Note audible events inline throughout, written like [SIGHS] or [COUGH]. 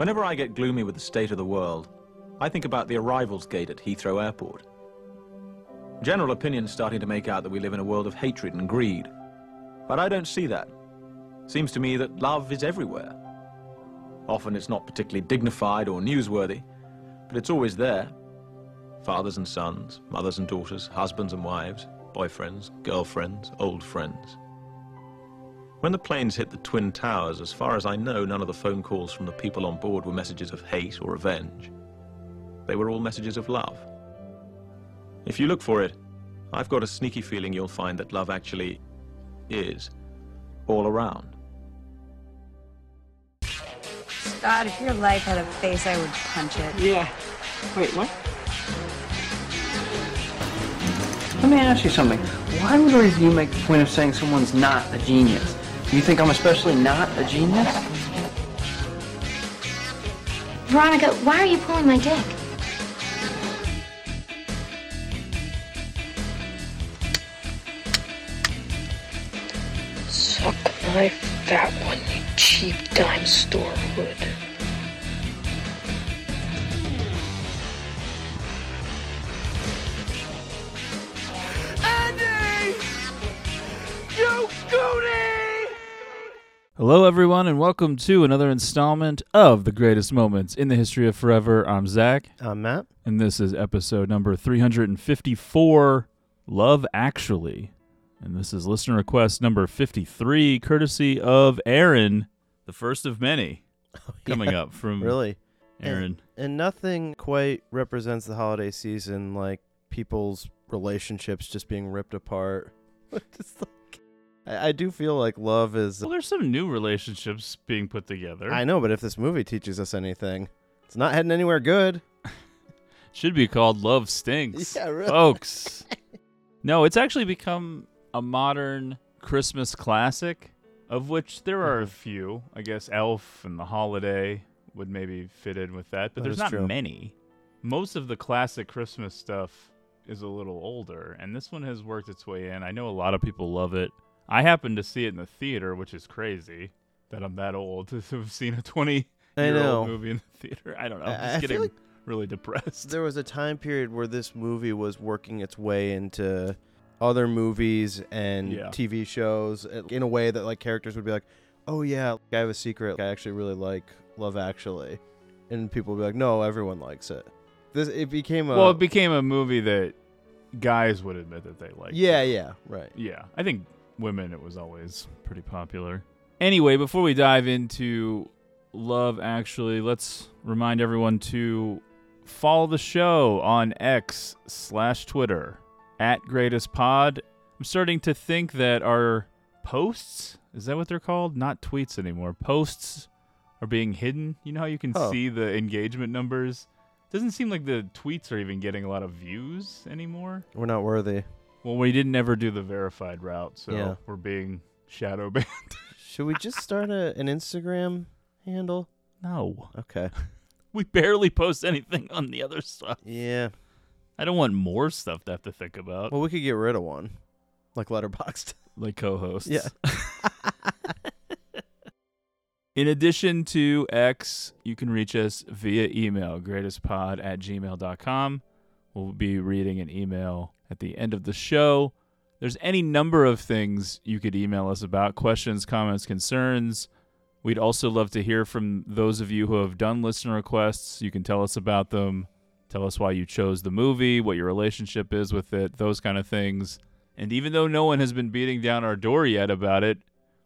Whenever I get gloomy with the state of the world, I think about the arrivals gate at Heathrow Airport. General opinion's starting to make out that we live in a world of hatred and greed. But I don't see that. Seems to me that love is everywhere. Often it's not particularly dignified or newsworthy, but it's always there. Fathers and sons, mothers and daughters, husbands and wives, boyfriends, girlfriends, old friends. When the planes hit the Twin Towers, as far as I know, none of the phone calls from the people on board were messages of hate or revenge. They were all messages of love. If you look for it, I've got a sneaky feeling you'll find that love actually is all around. Scott, if your life had a face, I would punch it. Yeah. Wait, what? Let me ask you something. Why would a review make the point of saying someone's not a genius? You think I'm especially not a genius? Veronica, why are you pulling my dick? Suck my fat one, you cheap dime store hood. Hello, everyone, and welcome to another installment of the greatest moments in the history of forever. I'm Zach, I'm Matt. and this is episode number 354 Love Actually. And this is listener request number 53, courtesy of Aaron, the first of many oh, coming up from [LAUGHS] Really? Aaron. And nothing quite represents the holiday season like people's relationships just being ripped apart. [LAUGHS] I, I do feel like love is. Well, there's some new relationships being put together. I know, but if this movie teaches us anything, it's not heading anywhere good. [LAUGHS] Should be called Love Stinks. [LAUGHS] Yeah, really. Folks. no, it's actually become a modern Christmas classic, of which there are a [LAUGHS] few. I guess Elf and The Holiday would maybe fit in with that, but That there's not true. many. Most of the classic Christmas stuff is a little older, and this one has worked its way in. I know a lot of people love it. I happened to see it in the theater, which is crazy that I'm that old to have seen a 20 year old movie in the theater. I don't know. I- I'm just feel getting like really depressed. There was a time period where this movie was working its way into other movies and Yeah. TV shows uh, in a way that like characters would be like, "Oh yeah, I have a secret. I actually really like Love Actually," and people would be like, "No, everyone likes it." This it became a well, it became a movie that guys would admit that they like. yeah, yeah, right. Yeah. I think women, it was always pretty popular. Anyway, before we dive into Love Actually, let's remind everyone to follow the show on X slash Twitter at Greatest Pod. I'm starting to think that our posts, is that what they're called? Not tweets anymore. Posts are being hidden. You know how you can Oh. see the engagement numbers? Doesn't seem like the tweets are even getting a lot of views anymore. We're not worthy. Well, we didn't ever do the verified route, so Yeah. we're being shadow banned. [LAUGHS] Should we just start a, an Instagram handle? no, Okay. [LAUGHS] we barely post anything on the other stuff. Yeah. I don't want more stuff to have to think about, Well, we could get rid of one, like Letterboxd. [LAUGHS] like co-hosts. Yeah. In addition to X, you can reach us via email, greatestpod at gmail.com. We'll be reading an email at the end of the show. There's any number of things you could email us about questions, comments, concerns. We'd also love to hear from those of you who have done listener requests. You can tell us about them, tell us why you chose the movie, what your relationship is with it, those kind of things. And even though no one has been beating down our door yet about it,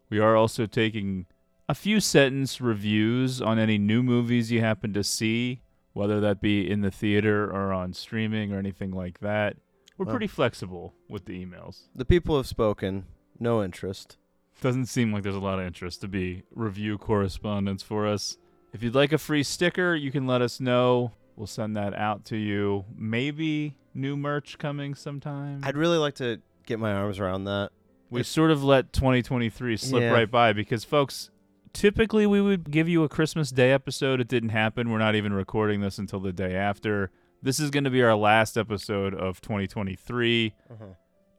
we are also taking a few sentence reviews on any new movies you happen to see, whether that be in the theater or on streaming or anything like that. We're Well- pretty flexible with the emails. The people have spoken. No interest. Doesn't seem like there's a lot of interest to be review correspondence for us. If you'd like a free sticker, you can let us know. We'll send that out to you. Maybe new merch coming sometime. I'd really like to get my arms around that. we sort of let 2023 slip Yeah. right by because folks typically we would give you a christmas day episode it didn't happen we're not even recording this until the day after this is going to be our last episode of 2023 uh-huh.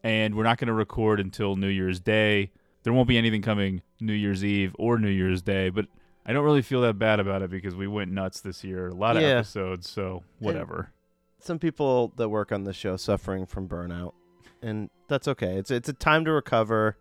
and we're not going to record until new year's day there won't be anything coming new year's eve or new year's day but I don't really feel that bad about it because we went nuts this year. A lot of Yeah. episodes, so whatever. Some people that work on the show suffering from burnout, and that's okay. It's it's a time to recover.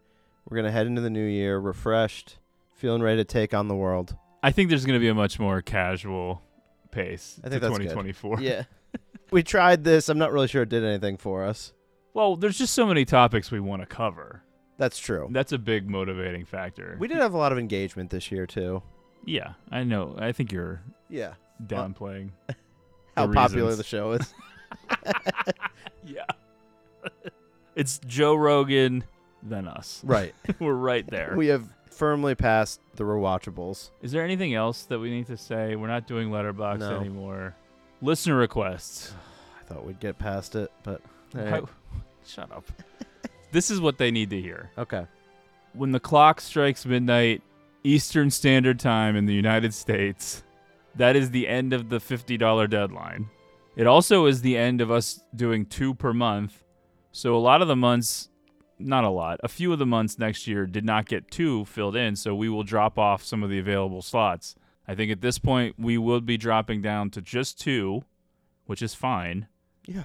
We're gonna head into the new year refreshed, feeling ready to take on the world. I think there's going to be a much more casual pace I think to that's good. 2024. Yeah. [LAUGHS] we tried this. I'm not really sure it did anything for us. Well, there's just so many topics we want to cover. That's true. That's a big motivating factor. We did have a lot of engagement this year too. yeah, I know. I think you're Yeah. downplaying. [LAUGHS] How The popular reasons. the show is. [LAUGHS] yeah. [LAUGHS] it's Joe Rogan, then us. right. We're right there. We have firmly passed the rewatchables. Is there anything else that we need to say? We're not doing Letterboxd No. anymore. Listener requests. I thought we'd get past it, but I- [LAUGHS] shut up. [LAUGHS] this is what they need to hear. okay. When the clock strikes midnight Eastern Standard Time in the United States, that is the end of the $50 deadline. It also is the end of us doing two per month. So a lot of the months, not a lot, a few of the months next year did not get two filled in. So we will drop off some of the available slots. I think at this point, we will be dropping down to just two, which is fine. Yeah.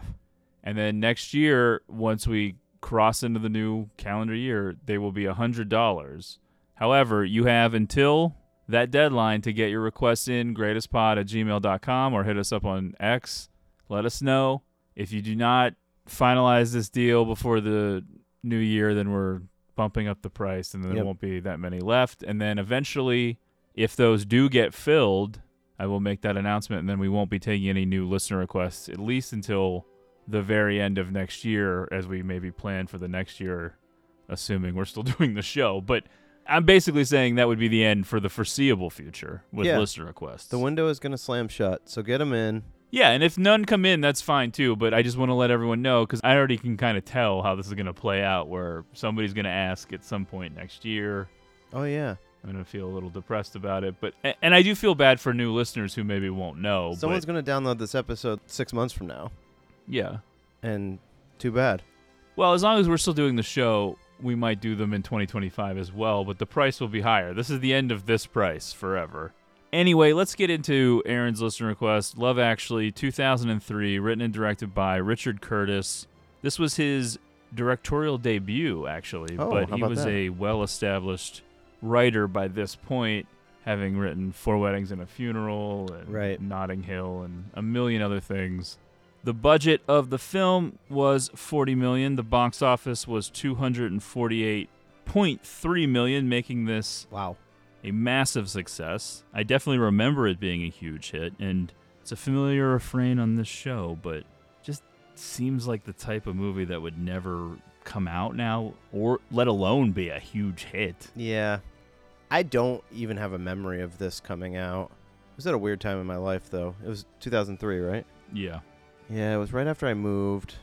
And then next year, once we cross into the new calendar year, they will be $100. However, you have until that deadline to get your requests in, greatestpod at gmail.com or hit us up on X. Let us know. If you do not finalize this deal before the new year, then we're bumping up the price and then there won't be that many left. And then eventually, if those do get filled, I will make that announcement and then we won't be taking any new listener requests at least until the very end of next year as we maybe plan for the next year, assuming we're still [LAUGHS] doing the show. But I'm basically saying that would be the end for the foreseeable future with Yeah. listener requests. The window is going to slam shut, so get them in. yeah, and if none come in, that's fine too. But I just want to let everyone know because I already can kind of tell how this is going to play out where somebody's going to ask at some point next year. Oh yeah. I'm going to feel a little depressed about it. But And I do feel bad for new listeners who maybe won't know. Someone's but, going to download this episode 6 months from now. Yeah. And too bad. Well, as long as we're still doing the show, we might do them in 2025 as well, but the price will be higher. This is the end of this price forever. Anyway, let's get into Aaron's listener request. Love Actually, 2003, written and directed by Richard Curtis. This was his directorial debut, actually, Oh, but he was that? a well established writer by this point, having written Four Weddings and a Funeral and Right. Notting Hill and a million other things. The budget of the film was 40 million. The box office was 248.3 million, making this Wow. a massive success. I definitely remember it being a huge hit, and it's a familiar refrain on this show, but just seems like the type of movie that would never come out now, or let alone be a huge hit. Yeah. I don't even have a memory of this coming out. It was at a weird time in my life though. It was 2003, right? Yeah. Yeah, it was right after I moved.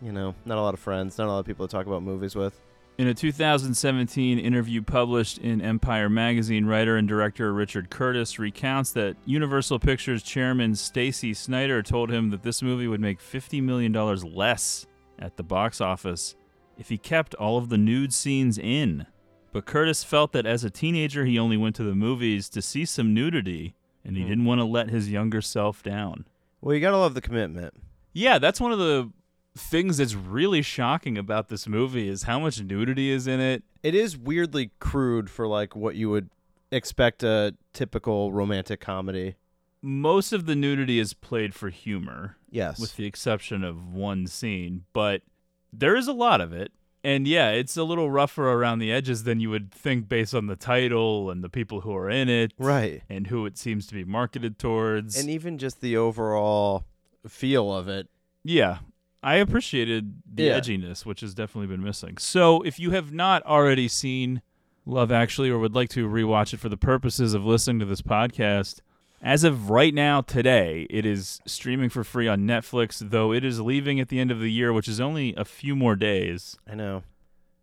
You know, not a lot of friends, not a lot of people to talk about movies with. In a 2017 interview published in Empire magazine, writer and director Richard Curtis recounts that Universal Pictures chairman Stacy Snyder told him that this movie would make $50 million less at the box office if he kept all of the nude scenes in. But Curtis felt that as a teenager, he only went to the movies to see some nudity, and he Hmm. didn't want to let his younger self down. Well, you got to love the commitment. Yeah, that's one of the things that's really shocking about this movie is how much nudity is in it. It is weirdly crude for like what you would expect a typical romantic comedy. most of the nudity is played for humor, Yes. with the exception of one scene, but there is a lot of it. And yeah, it's a little rougher around the edges than you would think based on the title and the people who are in it. right. And who it seems to be marketed towards. And even just the overall feel of it. yeah, I appreciated the Yeah. edginess, which has definitely been missing. So if you have not already seen Love Actually or would like to rewatch it for the purposes of listening to this podcast, as of right now, today, it is streaming for free on Netflix, though it is leaving at the end of the year, which is only a few more days. I know.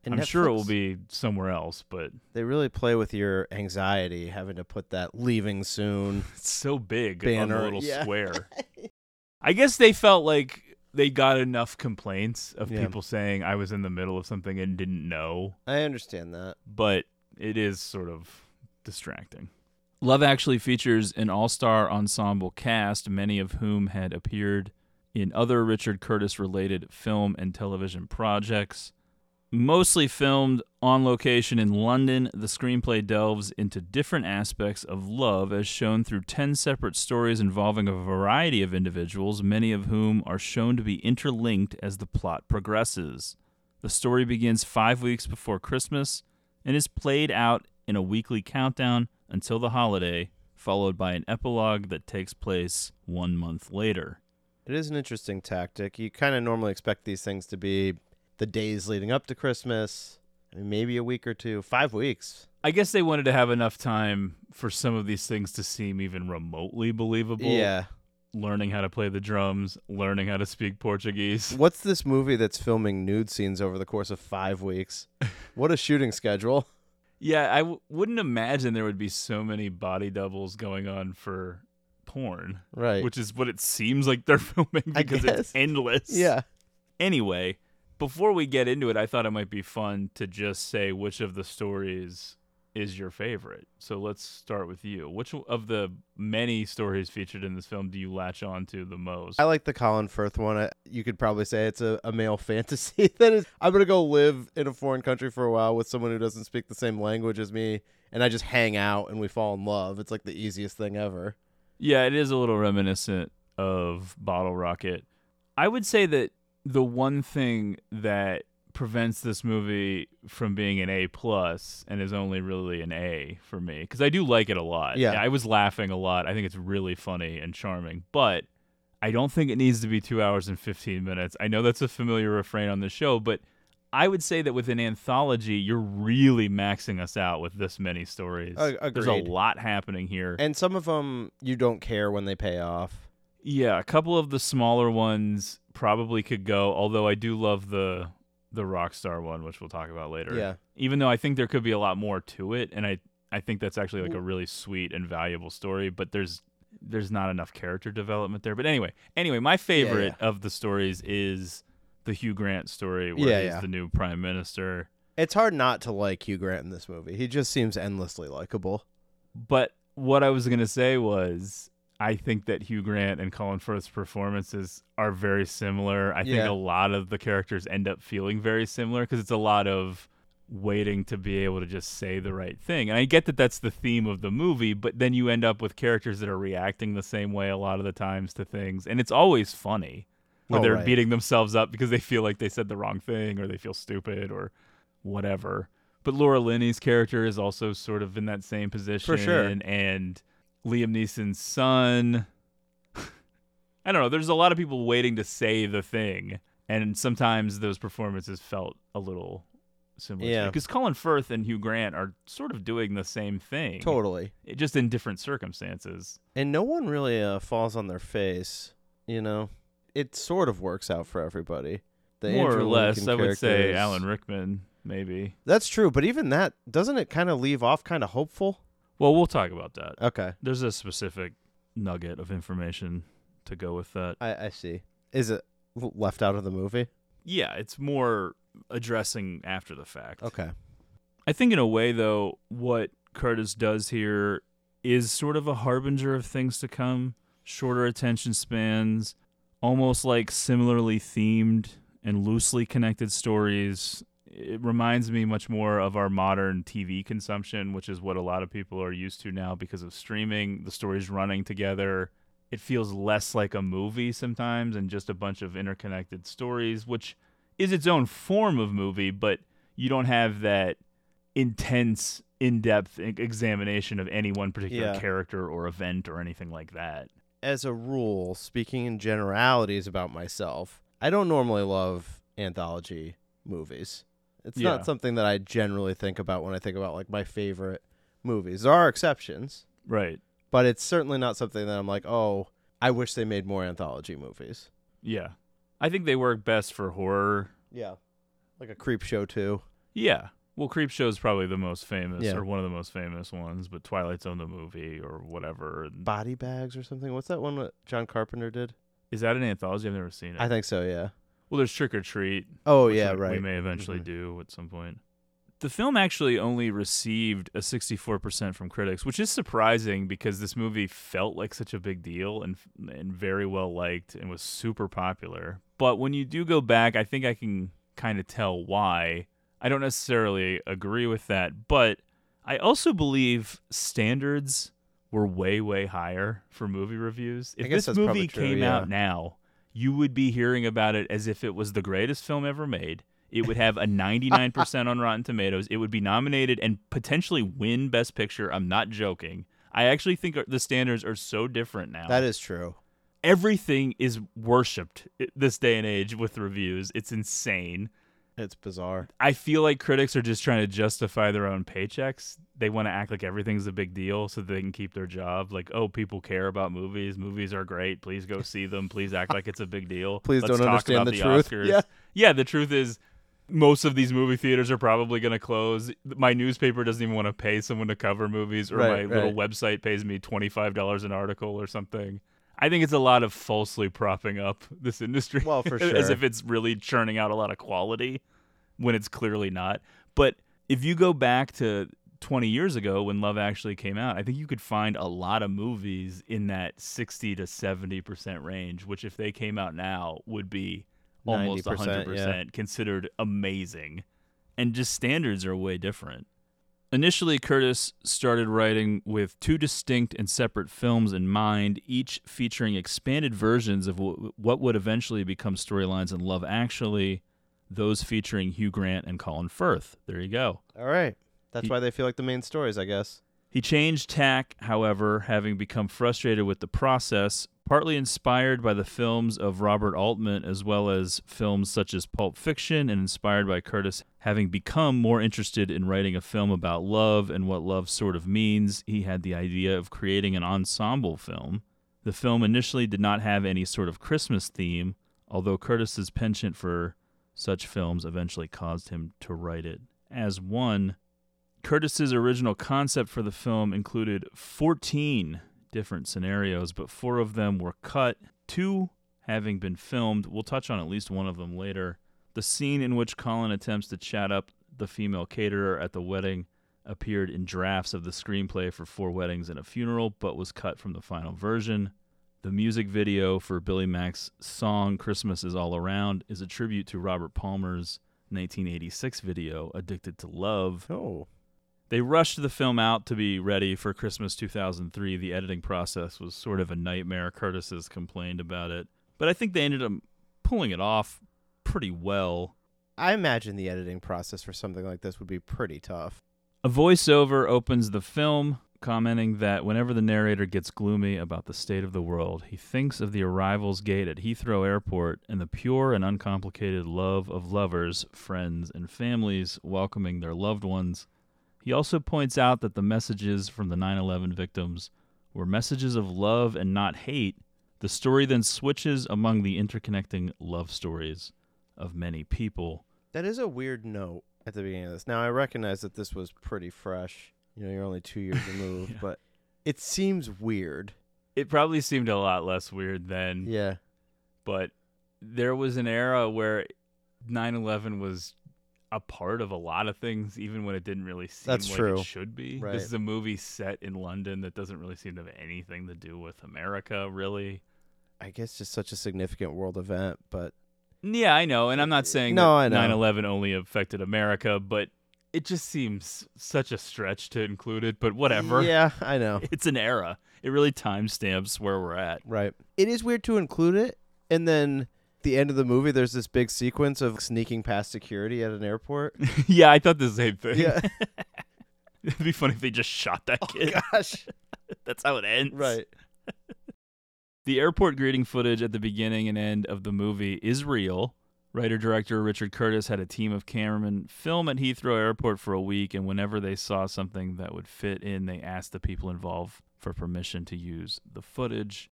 And I'm sure it will be somewhere else, but They really play with your anxiety having to put that leaving soon. [LAUGHS] it's so big on Banner, the little yeah. square. [LAUGHS] I guess they felt like they got enough complaints of Yeah. people saying I was in the middle of something and didn't know. I understand that. but it is sort of distracting. Love Actually features an all star ensemble cast, many of whom had appeared in other Richard Curtis related film and television projects. Mostly filmed on location in London, the screenplay delves into different aspects of love as shown through 10 separate stories involving a variety of individuals, many of whom are shown to be interlinked as the plot progresses. The story begins five weeks before Christmas and is played out in a weekly countdown until the holiday, followed by an epilogue that takes place one month later. It is an interesting tactic. You kind of normally expect these things to be the days leading up to Christmas, maybe a week or two, five weeks. I guess they wanted to have enough time for some of these things to seem even remotely believable. Yeah. Learning how to play the drums, learning how to speak Portuguese. What's this movie that's filming nude scenes over the course of five weeks? [LAUGHS] What a shooting schedule. Yeah, I w- wouldn't imagine there would be so many body doubles going on for porn, Right. which is what it seems like they're [LAUGHS] filming because it's endless. yeah. Anyway, before we get into it, I thought it might be fun to just say which of the stories is your favorite. So let's start with you. Which of the many stories featured in this film do you latch on to the most? I like the Colin Firth one. I, you could probably say it's a, a male [LAUGHS] fantasy. [LAUGHS] that is, I'm going to go live in a foreign country for a while with someone who doesn't speak the same language as me, and I just hang out and we fall in love. It's like the easiest thing ever. Yeah, it is a little reminiscent of Bottle Rocket. I would say that the one thing that prevents this movie from being an A plus and is only really an A for me because I do like it a lot. Yeah. I was laughing a lot. I think it's really funny and charming, but I don't think it needs to be two hours and fifteen minutes. I know that's a familiar refrain on the show, but I would say that with an anthology, you're really maxing us out with this many stories. Ag- There's a lot happening here. And some of them you don't care when they pay off. Yeah, a couple of the smaller ones probably could go, although I do love the the Rockstar one, which we'll talk about later. Yeah. Even though I think there could be a lot more to it and I I think that's actually like a really sweet and valuable story, but there's there's not enough character development there. But anyway, anyway, my favorite of the stories is the Hugh Grant story where Yeah, he's yeah. the new prime minister. It's hard not to like Hugh Grant in this movie. He just seems endlessly likable. But what I was gonna say was, I think that Hugh Grant and Colin Firth's performances are very similar. I think a lot of the characters end up feeling very similar because it's a lot of waiting to be able to just say the right thing. And I get that that's the theme of the movie, but then you end up with characters that are reacting the same way a lot of the times to things, and it's always funny when Oh, they're right. beating themselves up because they feel like they said the wrong thing or they feel stupid or whatever. But Laura Linney's character is also sort of in that same position. For sure. And Liam Neeson's son. [LAUGHS] I don't know. There's a lot of people waiting to say the thing. And sometimes those performances felt a little similar. Yeah. Because Colin Firth and Hugh Grant are sort of doing the same thing. Totally. It- Just in different circumstances. And no one really uh, falls on their face, you know. It sort of works out for everybody. The More or less, Lincoln I would say Alan Rickman, maybe. That's true, but even that doesn't it kind of leave off kind of hopeful? Well, we'll talk about that. Okay, There's a specific nugget of information to go with that. I, I see. Is it left out of the movie? Yeah, it's more addressing after the fact. Okay. I think in a way though, what Curtis does here is sort of a harbinger of things to come. Shorter attention spans, almost like similarly themed and loosely connected stories. It reminds me much more of our modern TV consumption, which is what a lot of people are used to now because of streaming, the stories running together. It feels less like a movie sometimes and just a bunch of interconnected stories, which is its own form of movie, but you don't have that intense, in depth examination of any one particular Yeah. character or event or anything like that. As a rule, speaking in generalities about myself, I don't normally love anthology movies. It's Yeah. not something that I generally think about when I think about like my favorite movies. There are exceptions, Right. but it's certainly not something that I'm like, "Oh, I wish they made more anthology movies." Yeah. I think they work best for horror. Yeah. Like a creep show too. Yeah. Well, Creepshow is probably the most famous Yeah. or one of the most famous ones, but Twilight Zone the movie or whatever. Body bags or something. What's that one that John Carpenter did? Is that an anthology? I've never seen it. I think so, yeah. Well, there's Trick or Treat. Oh yeah, we- right. We may eventually Mhm. do at some point. The film actually only received a 64% from critics, which is surprising because this movie felt like such a big deal and and very well liked and was super popular. But when you do go back, I think I can kind of tell why. I don't necessarily agree with that, but I also believe standards were way way higher for movie reviews. If guess this movie true, came yeah. out now, you would be hearing about it as if it was the greatest film ever made. It would have a [LAUGHS] 99% on Rotten Tomatoes. It would be nominated and potentially win Best Picture. I'm not joking. I actually think the standards are so different now. That is true. Everything is worshipped this day and age with reviews. It's insane. It's bizarre. I feel like critics are just trying to justify their own paychecks. They want to act like everything's a big deal so they can keep their job. Like, oh, people care about movies. Movies are great. Please go see them. Please act like it's a big deal. [LAUGHS] Please Let's don't talk understand about the the, truth. Oscars. Yeah. yeah. The truth is, most of these movie theaters are probably going to close. My newspaper doesn't even want to pay someone to cover movies, or Right, my little website pays me twenty five dollars an article or something. I think it's a lot of falsely propping up this industry. Well, for [LAUGHS] sure. as if it's really churning out a lot of quality when it's clearly not. But if you go back to 20 years ago when Love Actually came out, I think you could find a lot of movies in that 60 to 70% range, which if they came out now would be almost 100% yeah. considered amazing. And just standards are way different. Initially, Curtis started writing with two distinct and separate films in mind, each featuring expanded versions of w- what would eventually become storylines in Love Actually, those featuring Hugh Grant and Colin Firth. There you go. All right. That's He- why they feel like the main stories, I guess. He changed tack, however, having become frustrated with the process, partly inspired by the films of Robert Altman as well as films such as Pulp Fiction, and inspired by Curtis having become more interested in writing a film about love and what love sort of means. He had the idea of creating an ensemble film. The film initially did not have any sort of Christmas theme, although Curtis's penchant for such films eventually caused him to write it as one. Curtis's original concept for the film included 14 different scenarios, but four of them were cut, two having been filmed. We'll touch on at least one of them later. The scene in which Colin attempts to chat up the female caterer at the wedding appeared in drafts of the screenplay for Four Weddings and a Funeral, but was cut from the final version. The music video for Billy Mack's song Christmas is All Around is a tribute to Robert Palmer's 1986 video Addicted to Love. Oh. They rushed the film out to be ready for Christmas 2003. The editing process was sort of a nightmare. Curtis has complained about it, but I think they ended up pulling it off pretty well. I imagine the editing process for something like this would be pretty tough. A voiceover opens the film, commenting that whenever the narrator gets gloomy about the state of the world, he thinks of the arrivals gate at Heathrow Airport and the pure and uncomplicated love of lovers, friends, and families welcoming their loved ones. He also points out that the messages from the 9 11 victims were messages of love and not hate. The story then switches among the interconnecting love stories of many people. That is a weird note at the beginning of this. Now I recognize that this was pretty fresh. You know, you're only two years [LAUGHS] removed, Yeah. but it seems weird. It probably seemed a lot less weird then. Yeah. but there was an era where 9/11 was a part of a lot of things even when it didn't really seem That's like true. it should be. Right. This is a movie set in London that doesn't really seem to have anything to do with America really. I guess just such a significant world event, but Yeah, I know, and I'm not saying No, that 9/11 only affected America, but it just seems such a stretch to include it, but whatever. Yeah, I know. [LAUGHS] It's an era. It really timestamps where we're at. Right. It is weird to include it, and then the end of the movie, there's this big sequence of sneaking past security at an airport. [LAUGHS] yeah, I thought the same thing. Yeah. [LAUGHS] It'd be funny if they just shot that oh, kid. Gosh. That's how it ends. Right. The airport greeting footage at the beginning and end of the movie is real. Writer director Richard Curtis had a team of cameramen film at Heathrow Airport for a week, and whenever they saw something that would fit in, they asked the people involved for permission to use the footage.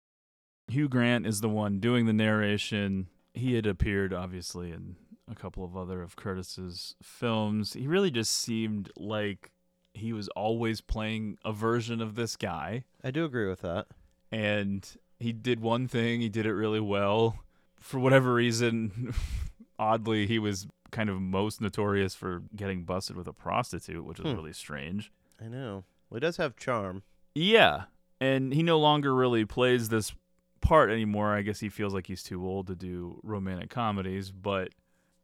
Hugh Grant is the one doing the narration. He had appeared, obviously, in a couple of other of Curtis's films. He really just seemed like he was always playing a version of this guy I do agree with that. and he did one thing he did it really well for whatever reason [LAUGHS] oddly he was kind of most notorious for getting busted with a prostitute, which is Hmm. really strange. I know. Well, he does have charm. Yeah, and he no longer really plays this part anymore. I guess he feels like he's too old to do romantic comedies, but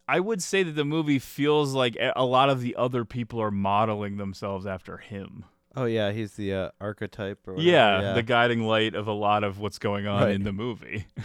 I would say that the movie feels like a a lot of the other people are modeling themselves after him. Oh yeah, he's the uh, archetype. Or whatever. Yeah, the guiding light of a lot of what's going on Right. in the movie. [LAUGHS]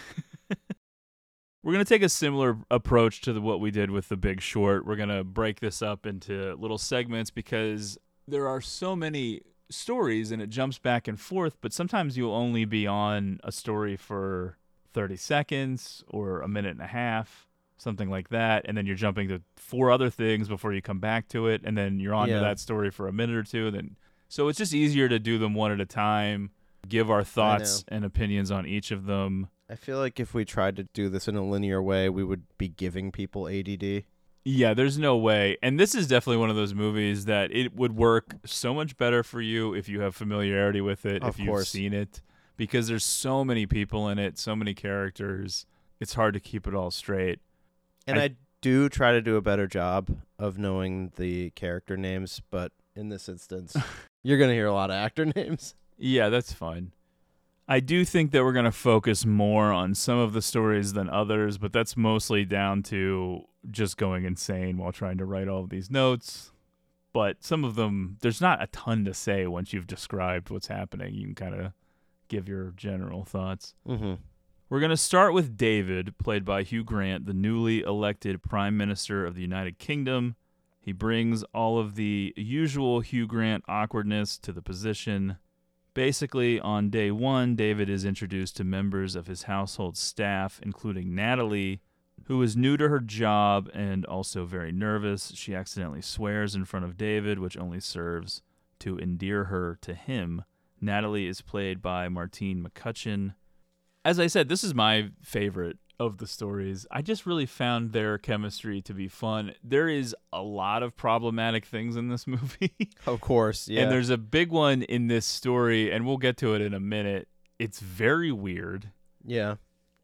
We're going to take a similar approach to the, what we did with The Big Short. We're going to break this up into little segments because there are so many stories and it jumps back and forth, but sometimes you'll only be on a story for 30 seconds or a minute and a half, something like that, and then you're jumping to four other things before you come back to it, and then you're on Yeah. to that story for a minute or two, and then so it's just easier to do them one at a time, give our thoughts and opinions on each of them. I feel like if we tried to do this in a linear way, we would be giving people ADD. Yeah, there's no way. And this is definitely one of those movies that it would work so much better for you if you have familiarity with it, Of if you've course. seen it, because there's so many people in it, so many characters. It's hard to keep it all straight. And I- I, do try to do a better job of knowing the character names, but in this instance, [LAUGHS] you're gonna hear a lot of actor [LAUGHS] names. Yeah, that's fine. I do think that we're going to focus more on some of the stories than others, but that's mostly down to just going insane while trying to write all of these notes. But some of them, there's not a ton to say once you've described what's happening. You can kind of give your general thoughts. Mm-hmm. We're going to start with David, played by Hugh Grant, the newly elected Prime Minister of the United Kingdom. He brings all of the usual Hugh Grant awkwardness to the position. Basically, on day one, David is introduced to members of his household staff, including Natalie, who is new to her job and also very nervous. She accidentally swears in front of David, which only serves to endear her to him. Natalie is played by Martine McCutcheon. As I said, this is my favorite of the stories. I just really found their chemistry to be fun. There is a lot of problematic things in this [LAUGHS] movie. Of course, yeah. And there's a big one in this story, and we'll get to it in a minute. It's very weird. yeah.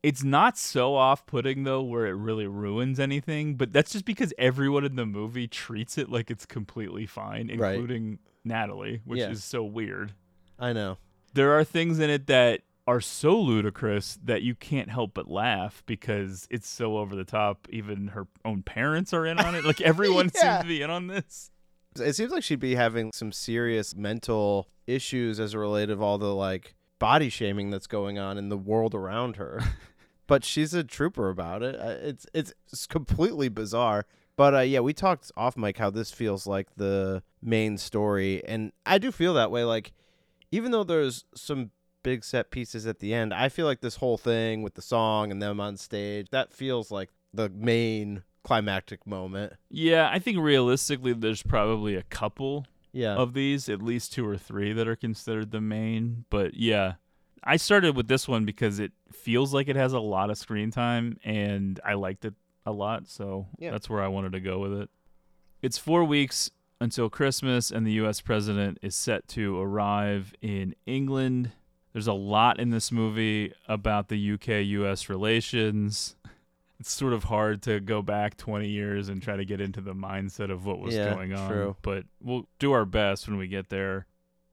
It's not so off putting, though, where it really ruins anything, but that's just because everyone in the movie treats it like it's completely fine, Right. including Natalie, which Yeah. is so weird. I know. There are things in it that are so ludicrous that you can't help but laugh because it's so over the top. Even her own parents are in on it. Like [LAUGHS] everyone Yeah. seems to be in on this. It seems like she'd be having some serious mental issues as a related of all the like body shaming that's going on in the world around her. [LAUGHS] but she's a trooper about it. Uh, It's it's, it's completely bizarre. But uh, yeah, we talked off mic how this feels like the main story, and I do feel that way. Like, even though there's some big set pieces at the end, I feel like this whole thing with the song and them on stage that feels like the main climactic moment. Yeah, I think realistically, there's probably a couple Yeah. of these, at least two or three that are considered the main. But yeah, I started with this one because it feels like it has a lot of screen time and I liked it a lot. So Yeah. that's where I wanted to go with it. It's four weeks until Christmas, and the U.S. president is set to arrive in England. There's a lot in this movie about the UK US relations. It's sort of hard to go back 20 years and try to get into the mindset of what was Yeah, going on. true. But we'll do our best when we get there.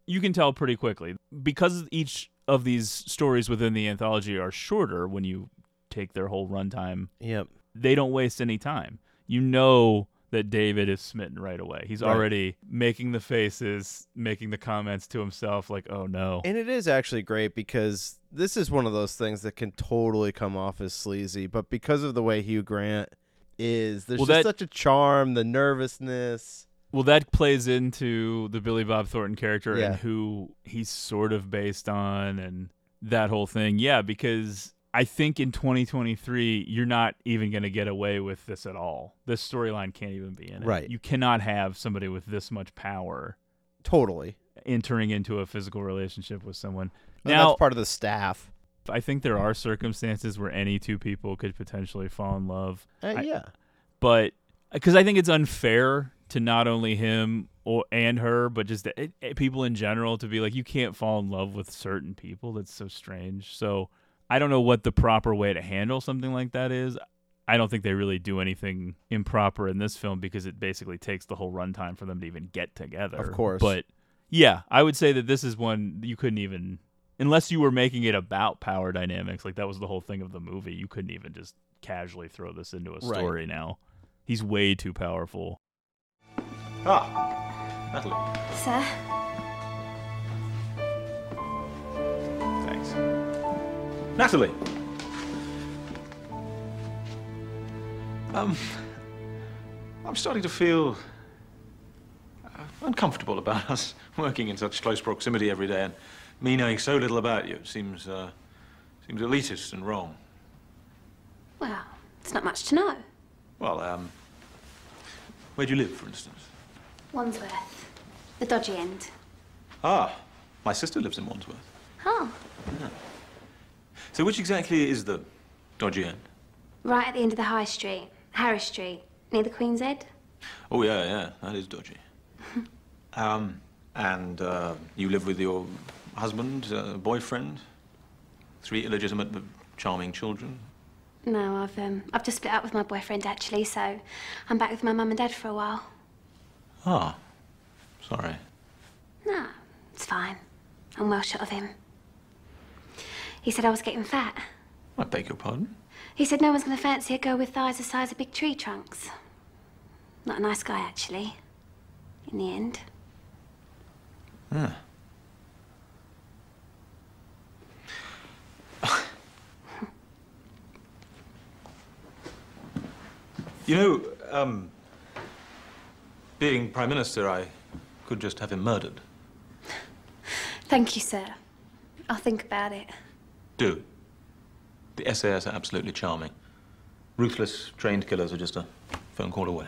You can tell pretty quickly because each of these stories within the anthology are shorter when you take their whole runtime Yep. they don't waste any time. You know that David is smitten right away. He's Right. already making the faces, making the comments to himself like, "Oh no." And it is actually great because this is one of those things that can totally come off as sleazy, but because of the way Hugh Grant is, there's Well, just that- such a charm, the nervousness. Well, that plays into the Billy Bob Thornton character Yeah. and who he's sort of based on and that whole thing. Yeah, because I think in 2023 you're not even going to get away with this at all. This storyline can't even be in it. Right. You cannot have somebody with this much power Totally. entering into a physical relationship with someone. And Now, that's part of the staff. I think there are circumstances where any two people could potentially fall in love, Uh, I- yeah. but because I think it's unfair to not only him or and her, but just eh, eh, people in general to be like you can't fall in love with certain people. That's so strange. So I don't know what the proper way to handle something like that is. I don't think they really do anything improper in this film because it basically takes the whole runtime for them to even get together. Of course. But yeah, I would say that this is one you couldn't even unless you were making it about power dynamics, like that was the whole thing of the movie, you couldn't even just casually throw this into a Right. story now. He's way too powerful. Ah, Natalie. Sir? Natalie. Um, I'm starting to feel uh, uncomfortable about [LAUGHS] us working in such close proximity every day, and me knowing so little about you it seems uh, seems elitist and wrong. Well, it's not much to know. Well, um, where do you live, for instance? Wandsworth. The dodgy end. Ah, my sister lives in Wandsworth. Oh, So, which exactly is the dodgy end? right at the end of the High Street. Harris Street. Near the Queen's Head. Oh yeah, yeah, that is dodgy. [LAUGHS] um, and uh, you live with your husband, uh, boyfriend, three illegitimate but charming children. No, I've um, I've just split up with my boyfriend actually, so I'm back with my mum and dad for a while. Ah, sorry. No, it's fine. I'm well shut of him. He said I was getting fat. I beg your pardon. He said no one's gonna fancy a girl with thighs the size of big tree trunks. Not a nice guy, actually. In the end. Ah. [LAUGHS] you know, um, being prime minister, I could just have him murdered. Thank you, sir. I'll think about it. Do. The SAS are absolutely charming. Ruthless, trained killers are just a phone call away.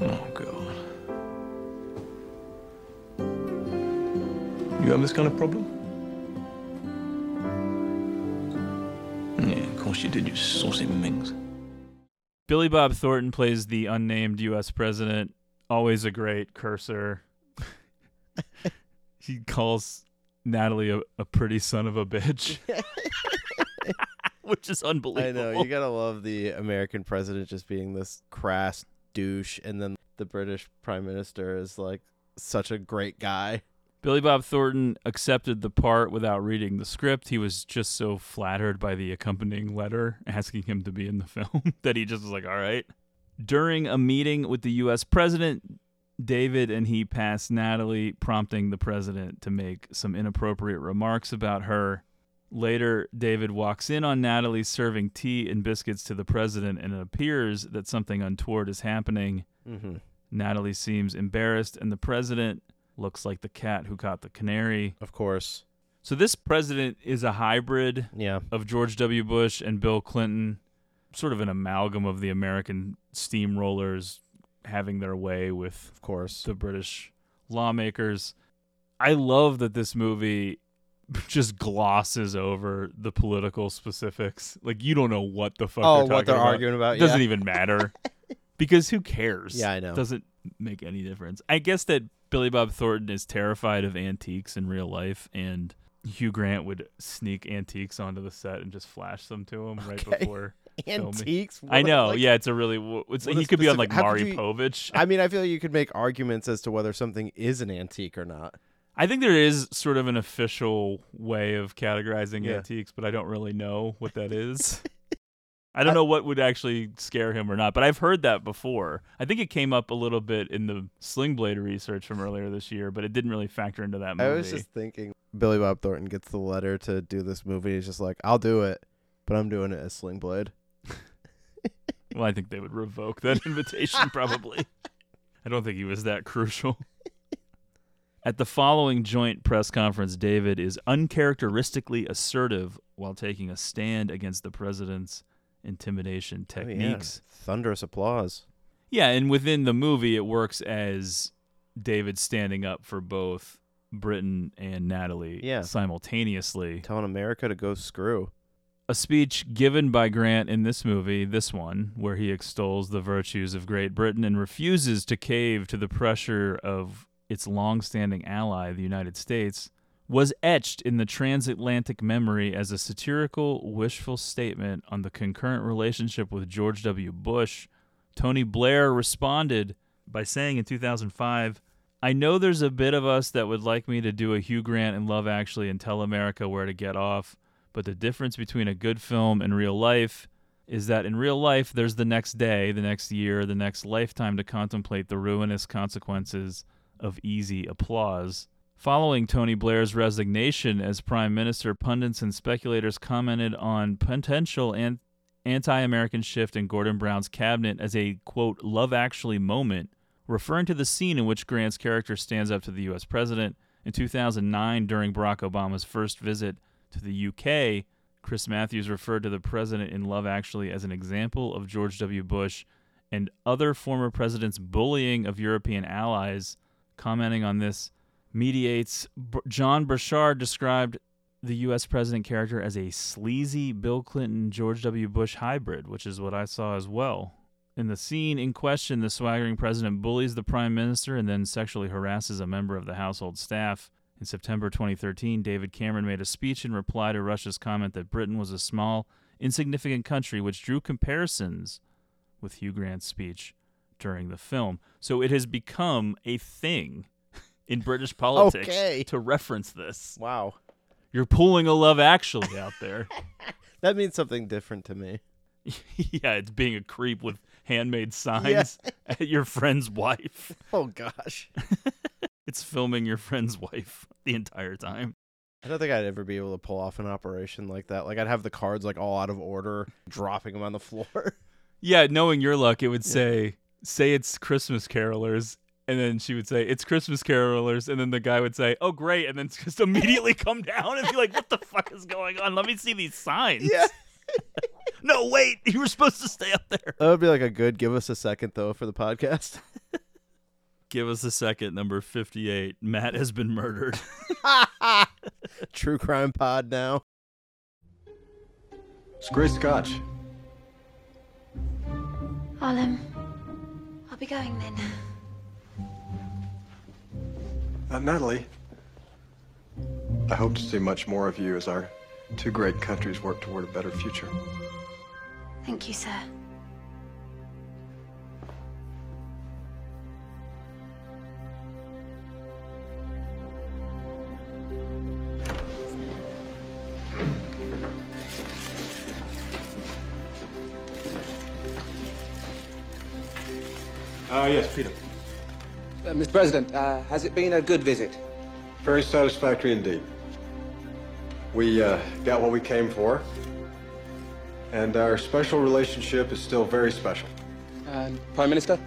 Oh, God. You have this kind of problem? Yeah, of course you did, you saucy minx. Billy Bob Thornton plays the unnamed U.S. president. Always a great curser. [LAUGHS] he calls Natalie a, a pretty son of a bitch, [LAUGHS] [LAUGHS] which is unbelievable. I know you gotta love the American president just being this crass douche, and then the British prime minister is like such a great guy. Billy Bob Thornton accepted the part without reading the script. He was just so flattered by the accompanying letter asking him to be in the film that he just was like, all right. During a meeting with the U.S. president, David and he pass Natalie, prompting the president to make some inappropriate remarks about her. Later, David walks in on Natalie serving tea and biscuits to the president, and it appears that something untoward is happening. Mm-hmm. Natalie seems embarrassed, and the president looks like the cat who caught the canary. Of course, So, this president is a hybrid yeah. of George W. Bush and Bill Clinton, sort of an amalgam of the American steamrollers having their way with Of course. the British lawmakers. I love that this movie [LAUGHS] just glosses over the political specifics. Like you don't know what the fuck. Oh, they're what they're about. arguing about, It doesn't yeah. even matter [LAUGHS] because who cares? Yeah, I know. Doesn't make any difference. I guess that Billy Bob Thornton is terrified of antiques in real life, and Hugh Grant would sneak antiques onto the set and just flash them to him right before. [LAUGHS] Antiques. I know. like- yeah, it's a really. It's, he could be on like Maury you- Povich. I mean, I feel like you could make arguments as to whether something is an antique or not. I think there is sort of an official way of categorizing Yeah. antiques, but I don't really know what that is. [LAUGHS] I don't know what would actually scare him or not, but I've heard that before. I think it came up a little bit in the Sling Blade research from earlier this year, but it didn't really factor into that movie. I was just thinking, Billy Bob Thornton gets the letter to do this movie. He's just like, I'll do it, but I'm doing it as Sling Blade. [LAUGHS] Well, I think they would revoke that [LAUGHS] invitation probably. I don't think he was that crucial. At the following joint press conference, David is uncharacteristically assertive while taking a stand against the president's intimidation Oh, yeah. techniques. Thunderous applause. yeah. and within the movie, it works as David standing up for both Britain and Natalie Yeah. simultaneously. Telling America to go screw. A speech given by Grant in this movie, this one, where he extols the virtues of Great Britain and refuses to cave to the pressure of its long-standing ally, the United States, was etched in the transatlantic memory as a satirical, wishful statement on the concurrent relationship with George W. Bush. Tony Blair responded by saying in 2005, I know there's a bit of us that would like me to do a Hugh Grant in Love Actually and tell America where to get off, but the difference between a good film and real life is that in real life there's the next day, the next year, the next lifetime to contemplate the ruinous consequences of easy applause. Following Tony Blair's resignation as prime minister, pundits and speculators commented on potential an- anti-American shift in Gordon Brown's cabinet as a quote love actually moment, referring to the scene in which Grant's character stands up to the US president in 2009 during Barack Obama's first visit to the UK. Chris Matthews referred to the president in Love Actually as an example of George W. Bush and other former presidents' bullying of European allies. Commenting on this, mediates John Burchard described the U.S. president character as a sleazy Bill Clinton George W. Bush hybrid, which is what I saw as well. In the scene in question, the swaggering president bullies the prime minister and then sexually harasses a member of the household staff. In September 2013, David Cameron made a speech in reply to Russia's comment that Britain was a small, insignificant country, which drew comparisons with Hugh Grant's speech during the film. So it has become a thing [LAUGHS] in British [LAUGHS] politics Okay. to reference this. Wow. You're pulling a love actually out [LAUGHS] there. That means something different to me. yeah, it's being a creep with handmade signs at your friend's wife. Oh gosh. It's filming your friend's [LAUGHS] wife the entire time. I don't think I'd ever be able to pull off an operation like that. Like I'd have the cards like all out of order, dropping them on the floor. [LAUGHS] Yeah, knowing your luck, it would say, say it's Christmas carolers. And then she would say, it's Christmas carolers. And then the guy would say, oh, great. And then just [LAUGHS] immediately come down and be like, what the fuck is going on? Let me see these signs. Yeah. no, wait. You were supposed to stay up there. That would be like a good give us a second though for the podcast. Give us a second. Number 58. Matt has been murdered. [LAUGHS] True crime pod now. It's great scotch. I'll, um, I'll be going then. Uh, Natalie, I hope to see much more of you as our two great countries work toward a better future. Thank you, sir. Ah, yes, Peter. Uh, Mr. President, uh, has it been a good visit? Very satisfactory indeed. We uh, got what we came for, and our special relationship is still very special. And Prime Minister?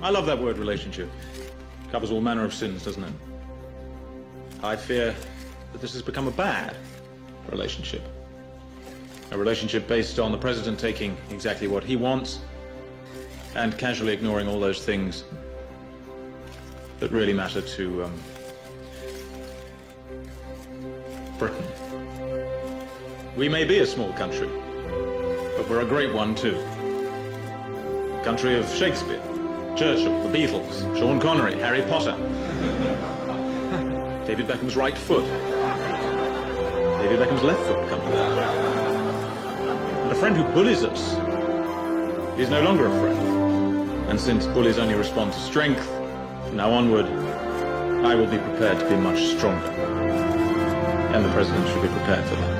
I love that word relationship. Covers all manner of sins, doesn't it? I fear that this has become a bad relationship. A relationship based on the president taking exactly what he wants and casually ignoring all those things that really matter to um, Britain. We may be a small country, but we're a great one too. Country of Shakespeare, Churchill, the Beatles, Sean Connery, Harry Potter, [LAUGHS] David Beckham's right foot, David Beckham's left foot. And a friend who bullies us is no longer a friend. And since bullies only respond to strength, from now onward, I will be prepared to be much stronger. And the president should be prepared for that.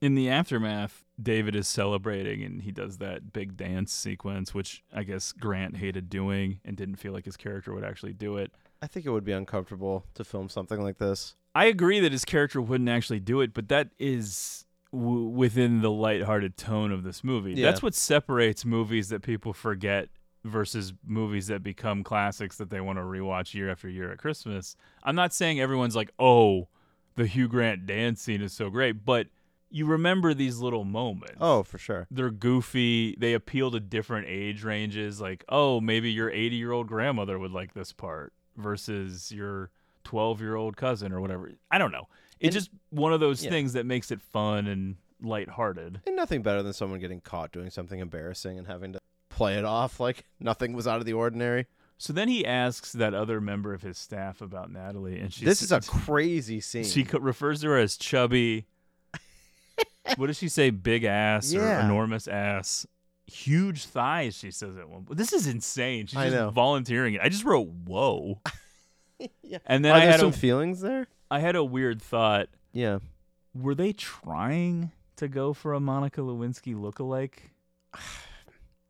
In the aftermath, David is celebrating and he does that big dance sequence, which I guess Grant hated doing and didn't feel like his character would actually do it. I think it would be uncomfortable to film something like this. I agree that his character wouldn't actually do it, but that is w- within the lighthearted tone of this movie. Yeah. That's what separates movies that people forget versus movies that become classics that they want to rewatch year after year at Christmas. I'm not saying everyone's like, "Oh, the Hugh Grant dance scene is so great," but you remember these little moments. Oh, for sure. They're goofy. They appeal to different age ranges. Like, oh, maybe your 80 year old grandmother would like this part versus your 12 year old cousin or whatever. I don't know. It's And- just one of those yeah. things that makes it fun and lighthearted. And nothing better than someone getting caught doing something embarrassing and having to play it off like [LAUGHS] nothing was out of the ordinary. So then he asks that other member of his staff about Natalie, and she this is a crazy scene. She refers to her as chubby. [LAUGHS] what does she say? Big ass Yeah. or enormous ass? Huge thighs. She says at one. This is insane. She's I just know. volunteering it. I just wrote whoa, [LAUGHS] [LAUGHS] yeah. and then Are I there had some a, feelings there? I had a weird thought. Yeah. Were they trying to go for a Monica Lewinsky lookalike? [SIGHS]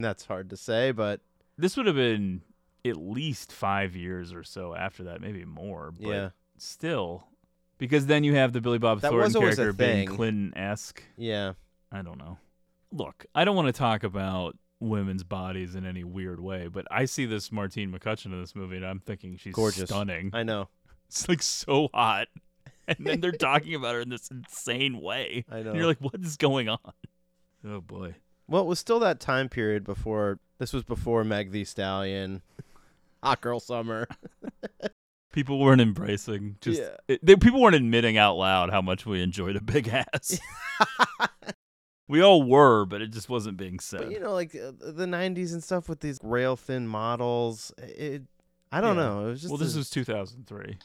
That's hard to say, but This would have been at least five years or so after that, maybe more. But Yeah. still, because then you have the Billy Bob That Thornton was always a character being. Clinton esque. yeah. I don't know. Look, I don't want to talk about women's bodies in any weird way, but I see this Martine McCutcheon in this movie, and I'm thinking she's Gorgeous. stunning. I know. [LAUGHS] It's like so hot, and then they're [LAUGHS] talking about her in this insane way. I know. And you're like, what is going on? Oh boy. Well, it was still that time period before this was before Megan Thee Stallion, Hot Girl Summer. [LAUGHS] People weren't embracing. Just Yeah. it, they, people weren't admitting out loud how much we enjoyed a big ass. We all were, but it just wasn't being said. But you know, like uh, the '90s and stuff with these rail thin models. It, I don't Yeah. know. It was just well, this a- was 2003.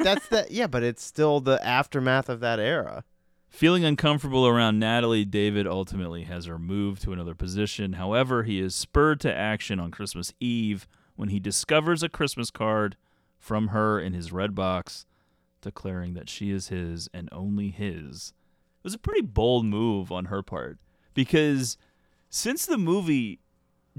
that's that. yeah, but it's still the aftermath of that era. Feeling uncomfortable around Natalie, David ultimately has her moved to another position. However, he is spurred to action on Christmas Eve when he discovers a Christmas card from her in his red box, declaring that she is his and only his. It was a pretty bold move on her part because since the movie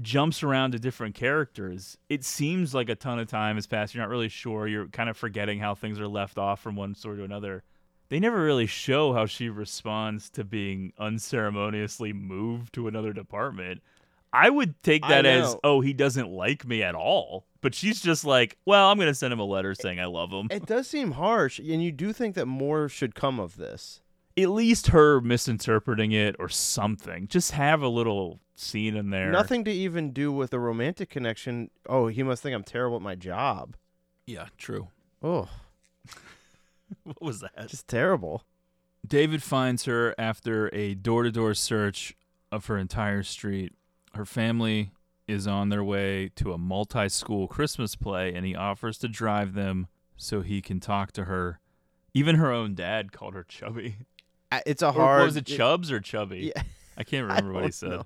jumps around to different characters, it seems like a ton of time has passed. You're not really sure. You're kind of forgetting how things are left off from one story to another they never really show how she responds to being unceremoniously moved to another department. I would take that as, oh, he doesn't like me at all. But she's just like, well, I'm going to send him a letter saying I love him. It does seem harsh, and you do think that more should come of this. At least her misinterpreting it or something. Just have a little scene in there. Nothing to even do with a romantic connection. Oh, he must think I'm terrible at my job. Yeah, true. Oh, [LAUGHS] What was that? just terrible. David finds her after a door to door search of her entire street. Her family is on their way to a multi school Christmas play, and he offers to drive them so he can talk to her. Even her own dad called her chubby. [LAUGHS] It's a Or hard. was it Chubbs or Chubby? Yeah. I can't [LAUGHS] I remember what he said.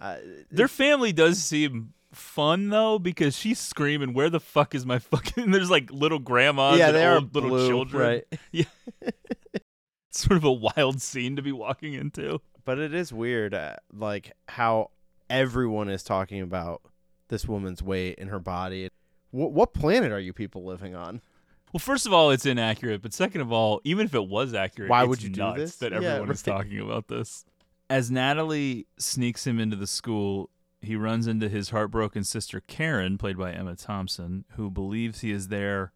Uh, Their family does seem fun though because she's screaming, "Where the fuck is my fucking?" [LAUGHS] There's like little grandmas yeah, and they are old little blue, children. right? [LAUGHS] Yeah, it's sort of a wild scene to be walking into. But it is weird, uh, like how everyone is talking about this woman's weight and her body. What, what planet are you people living on? Well, first of all, it's inaccurate, but second of all, even if it was accurate, Why would you do this? that Yeah, everyone is talking about this? As Natalie sneaks him into the school, he runs into his heartbroken sister Karen, played by Emma Thompson, who believes he is there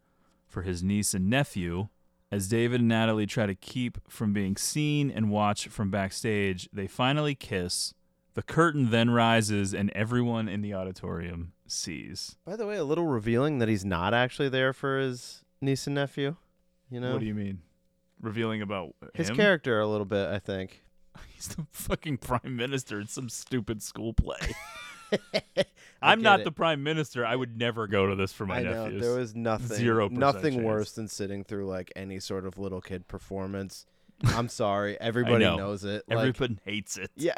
for his niece and nephew. As David and Natalie try to keep from being seen and watch from backstage, they finally kiss. The curtain then rises, and everyone in the auditorium sees. By the way, a little revealing that he's not actually there for his niece and nephew. You know, What do you mean? Revealing about his him? character a little bit. I think. [LAUGHS] He's the fucking prime minister in some stupid school play. [LAUGHS] I'm get not it. the prime minister. I would never go to this for my I know nephews. there was nothing, 0% nothing chance. worse than sitting through like any sort of little kid performance. I'm sorry, [LAUGHS] everybody know. knows it. Like, Everyone hates it. yeah,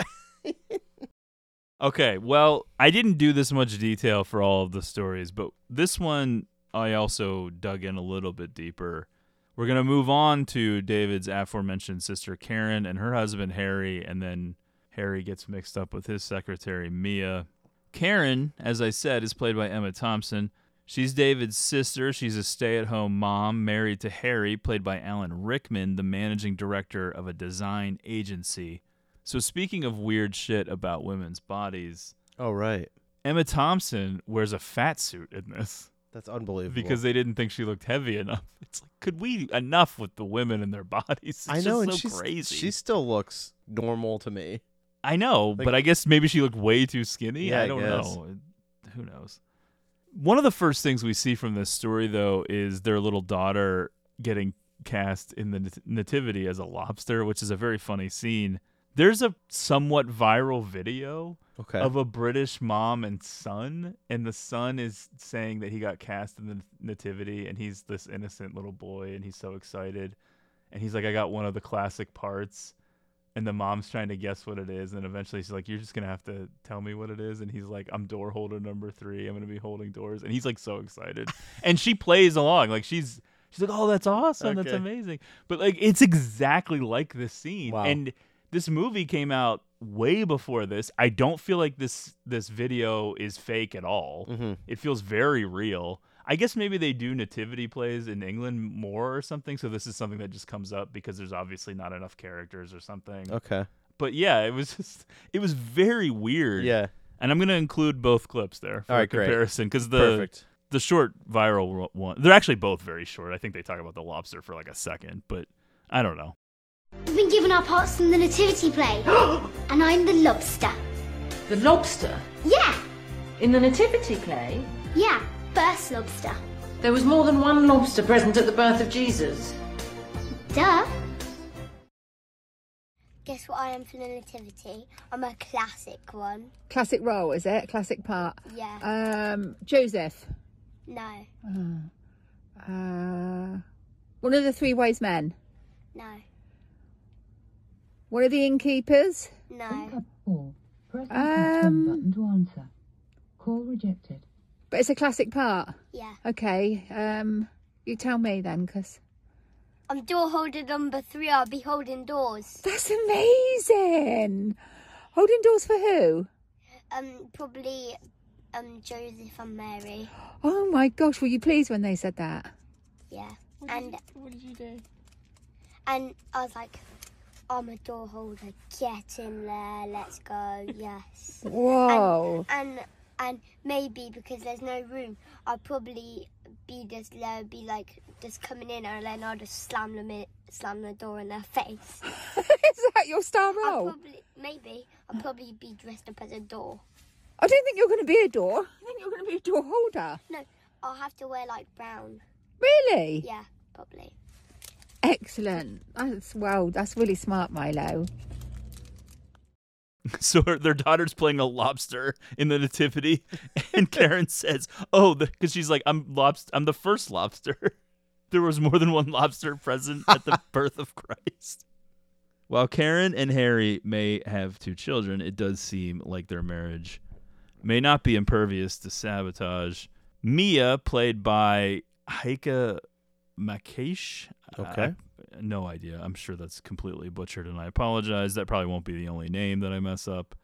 Okay, well, I didn't do this much detail for all of the stories, but this one I also dug in a little bit deeper. We're going to move on to David's aforementioned sister Karen and her husband Harry, and then Harry gets mixed up with his secretary Mia. Karen, as I said, is played by Emma Thompson. She's David's sister. She's a stay at home mom married to Harry, played by Alan Rickman, the managing director of a design agency. So, speaking of weird shit about women's bodies, oh right, Emma Thompson wears a fat suit in this that's unbelievable. because they didn't think she looked heavy enough. [LAUGHS] It's like, could we enough with the women and their [LAUGHS] bodies? It's I know, and so she's crazy. she still looks normal to me. I know, Like- but I guess maybe she looked way too skinny. Yeah, I I don't guess. know. Who knows? One of the first things we see from this story, though, is their little daughter getting cast in the nativity as a lobster, which is a very funny scene. There's a somewhat viral video Okay. of a British mom and son, and the son is saying that he got cast in the Nativity, and he's this innocent little boy, and he's so excited, and he's like, "I got one of the classic parts," and the mom's trying to guess what it is, and eventually she's like, "You're just gonna have to tell me what it is," and he's like, "I'm door holder number three. I'm gonna be holding doors," and he's like so excited, [LAUGHS] and she plays along, like she's. She's like, "Oh, that's awesome! That's amazing!" But like, it's exactly like this scene, Wow. and this movie came out way before this. I don't feel like this this video is fake at all. Mhm. It feels very real. I guess maybe they do nativity plays in England more or something, so this is something that just comes up because there's obviously not enough characters or something. Okay. But yeah, it was [LAUGHS] just it was very weird. Yeah. And I'm gonna include both clips there for right, comparison because the Perfect. the short viral one they're actually both very short. I think they talk about the lobster for like a second, but I don't know. We've been given our parts in the nativity play. [GASPS] and I'm the lobster. The lobster? Yeah, In the nativity play? yeah, first lobster. There was more than one lobster present at the birth of Jesus. Duh. Guess what I am for the nativity? I'm a classic one. Classic role, is it? Classic part. Yeah. Um, Joseph. no, Uh, one of the three wise men. no, One are the innkeepers. no. Um, to answer. Call rejected. but it's a classic part. Yeah. Okay. Um, you tell me then, because I'm door holder number three. I'll be holding doors. that's amazing. Holding doors for who? Um, probably um Joseph and Mary. Oh my gosh! Were you pleased when they said that? Yeah. and what did you do? And I was like, I'm a door holder. Get in there. Let's go. Yes. [LAUGHS] Whoa. And and maybe because there's no room, I'll probably be just there, be like just coming in, and then I'll just slam them in, slam the door in their face. [LAUGHS] is that your star I'll role? probably maybe I'll probably be dressed up as a door. I don't think you're going to be a door. I think you're going to be a door holder. No, I'll have to wear like brown. Really? Yeah, probably. Excellent. That's well. That's really smart, Milo. [LAUGHS] So her, their daughter's playing a lobster in the nativity, [LAUGHS] and Karen says, "Oh, because she's like, I'm lobster. I'm the first lobster. [LAUGHS] there was more than one lobster present at the birth of Christ." While Karen and Harry may have two children, it does seem like their marriage may not be impervious to sabotage. Mia, played by Heike Makatsch. Okay. no idea. I'm sure that's completely butchered, and I apologize. That probably won't be the only name that I mess up.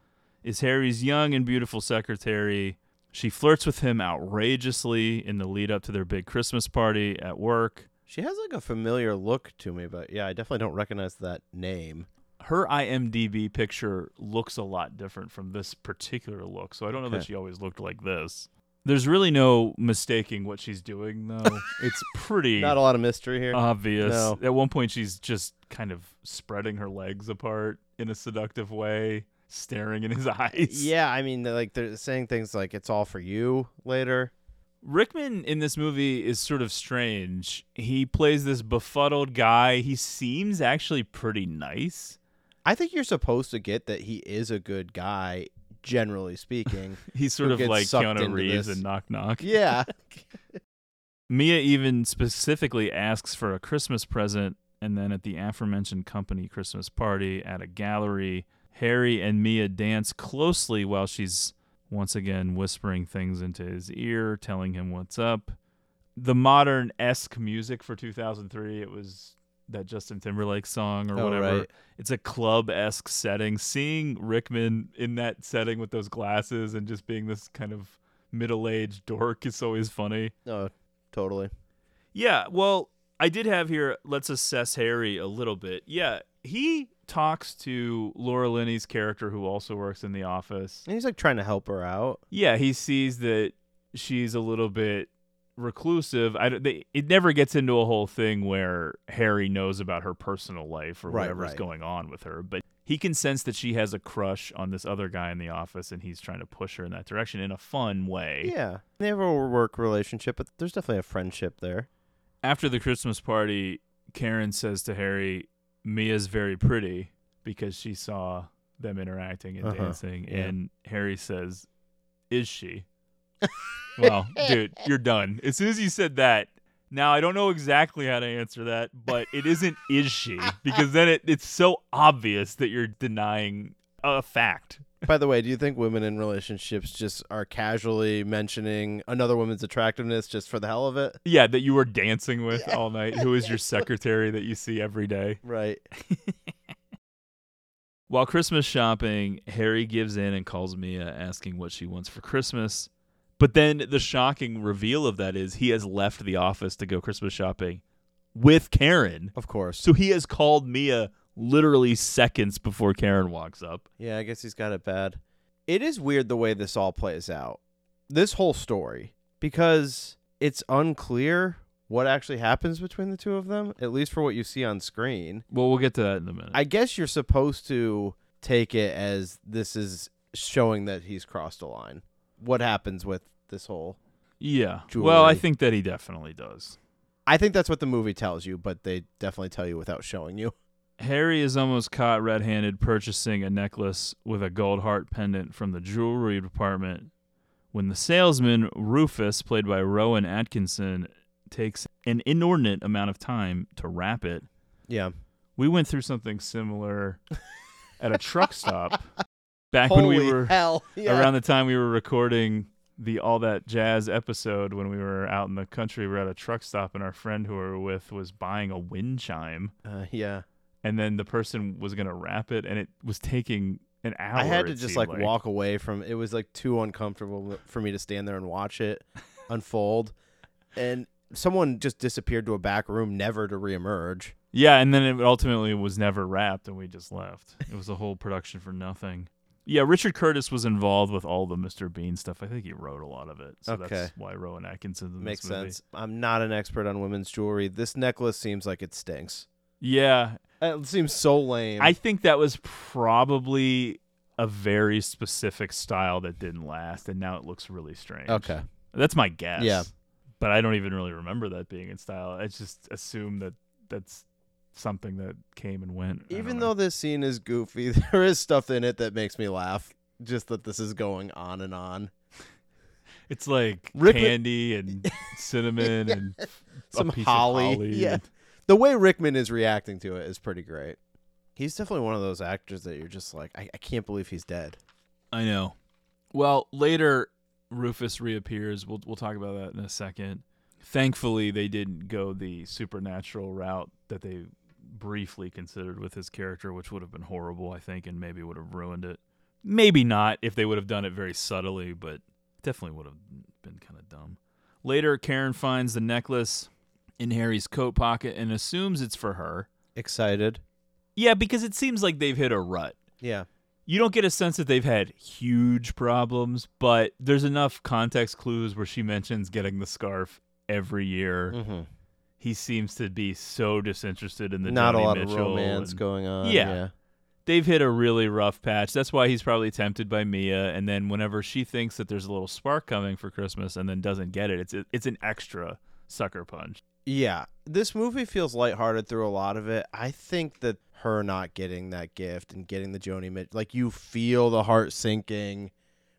Is Harry's young and beautiful secretary. She flirts with him outrageously in the lead up to their big Christmas party at work. She has like a familiar look to me, but yeah, I definitely don't recognize that name. Her IMDb picture looks a lot different from this particular look, so I don't know that she always looked like this. There's really no mistaking what she's doing, though. [LAUGHS] it's pretty Not a lot of mystery here. obvious. No. At one point, she's just kind of spreading her legs apart in a seductive way, staring in his [LAUGHS] eyes. Yeah, I mean, they're, like they're saying things like "it's all for you" later. Rickman in this movie is sort of strange. He plays this befuddled guy. He seems actually pretty nice. I think you're supposed to get that he is a good guy, generally speaking. [LAUGHS] He's sort of like Keanu Reeves this. and Knock Knock. [LAUGHS] Yeah. [LAUGHS] Mia even specifically asks for a Christmas present, and then at the aforementioned company Christmas party at a gallery, Harry and Mia dance closely while she's once again whispering things into his ear, telling him what's up. The modern esque music for 2003, it was that Justin Timberlake song or Oh, whatever. right. It's a club esque setting. Seeing Rickman in that setting with those glasses and just being this kind of middle aged dork is always funny. No, totally. Yeah, well, I did have here. Let's assess Harry a little bit. Yeah, he talks to Laura Linney's character, who also works in the office. And he's like trying to help her out. Yeah, he sees that she's a little bit reclusive. I they, it never gets into a whole thing where Harry knows about her personal life or Right, whatever's right. going on with her, but he can sense that she has a crush on this other guy in the office, and he's trying to push her in that direction in a fun way. Yeah, they have a work relationship, but there's definitely a friendship there. after the Christmas party, Karen says to Harry, Mia's very pretty. because she saw them interacting and Uh-huh. dancing. Yeah. And Harry says, Is she? Well, [LAUGHS] dude, you're done. As soon as you said that, now I don't know exactly how to answer that, but it isn't is she because then it, it's so obvious that you're denying a fact. By the way, do you think women in relationships just are casually mentioning another woman's attractiveness just for the hell of it? Yeah, that you were dancing with all night. Who is your [LAUGHS] secretary that you see every day? Right. [LAUGHS] While Christmas shopping, Harry gives in and calls Mia asking what she wants for Christmas. But then the shocking reveal of that is he has left the office to go Christmas shopping with Karen. Of course. So he has called Mia literally seconds before Karen walks up. Yeah, I guess he's got it bad. It is weird the way this all plays out. This whole story because it's unclear what actually happens between the two of them, at least for what you see on screen. Well, we'll get to that in a minute. I guess you're supposed to take it as this is showing that he's crossed a line. What happens with this whole yeah. jewelry? Well, I think that he definitely does. I think that's what the movie tells you, but they definitely tell you without showing you. [LAUGHS] Harry is almost caught red handed purchasing a necklace with a gold heart pendant from the jewelry department when the salesman, Rufus, played by Rowan Atkinson, takes an inordinate amount of time to wrap it. Yeah. We went through something similar [LAUGHS] at a truck stop back when we were hell, [LAUGHS] yeah. around the time we were recording the All That Jazz episode when we were out in the country. We were at a truck stop, and our friend who we were with was buying a wind chime Uh, yeah. and then the person was gonna wrap it, and it was taking an hour. I had to just seemed like, walk away from it was like too uncomfortable for me to stand there and watch it [LAUGHS] unfold. And someone just disappeared to a back room never to reemerge. Yeah, and then it ultimately was never wrapped, and we just left. It was a whole production for nothing. Yeah, Richard Curtis was involved with all the Mr. Bean stuff. I think he wrote a lot of it, so Okay. that's why Rowan Atkinson's in Makes this movie. sense. I'm not an expert on women's jewelry. This necklace seems like it stinks. Yeah, It seems so lame. I think that was probably a very specific style that didn't last, and now it looks really strange. Okay. that's my guess. Yeah. but I don't even really remember that being in style. I just assume that that's something that came and went. Even though this scene is goofy, [LAUGHS] there is stuff in it that makes me laugh. Just that this is going on and on. it's like Rickman- candy and [LAUGHS] cinnamon and a Some of holly. Yeah. and- The way Rickman is reacting to it is pretty great. He's definitely one of those actors that you're just like, I, I can't believe he's dead. I know. Well, later Rufus reappears. We'll we'll talk about that in a second. Thankfully, they didn't go the supernatural route that they briefly considered with his character, which would have been horrible, I think, and maybe would have ruined it. Maybe not if they would have done it very subtly, but definitely would have been kind of dumb. Later, Karen finds the necklace in Harry's coat pocket and assumes it's for her. Excited. Yeah, because it seems like they've hit a rut. Yeah. You don't get a sense that they've had huge problems, but there's enough context clues where she mentions getting the scarf every year. Mhm. He seems to be so disinterested in the Not a Joni lot of romance and- going on. Yeah. yeah. They've hit a really rough patch. That's why he's probably tempted by Mia. And then whenever she thinks that there's a little spark coming for Christmas and then doesn't get it, it's it's an extra sucker punch. Yeah, this movie feels lighthearted through a lot of it. I think that her not getting that gift and getting the Joni Mitchell, like you feel the heart sinking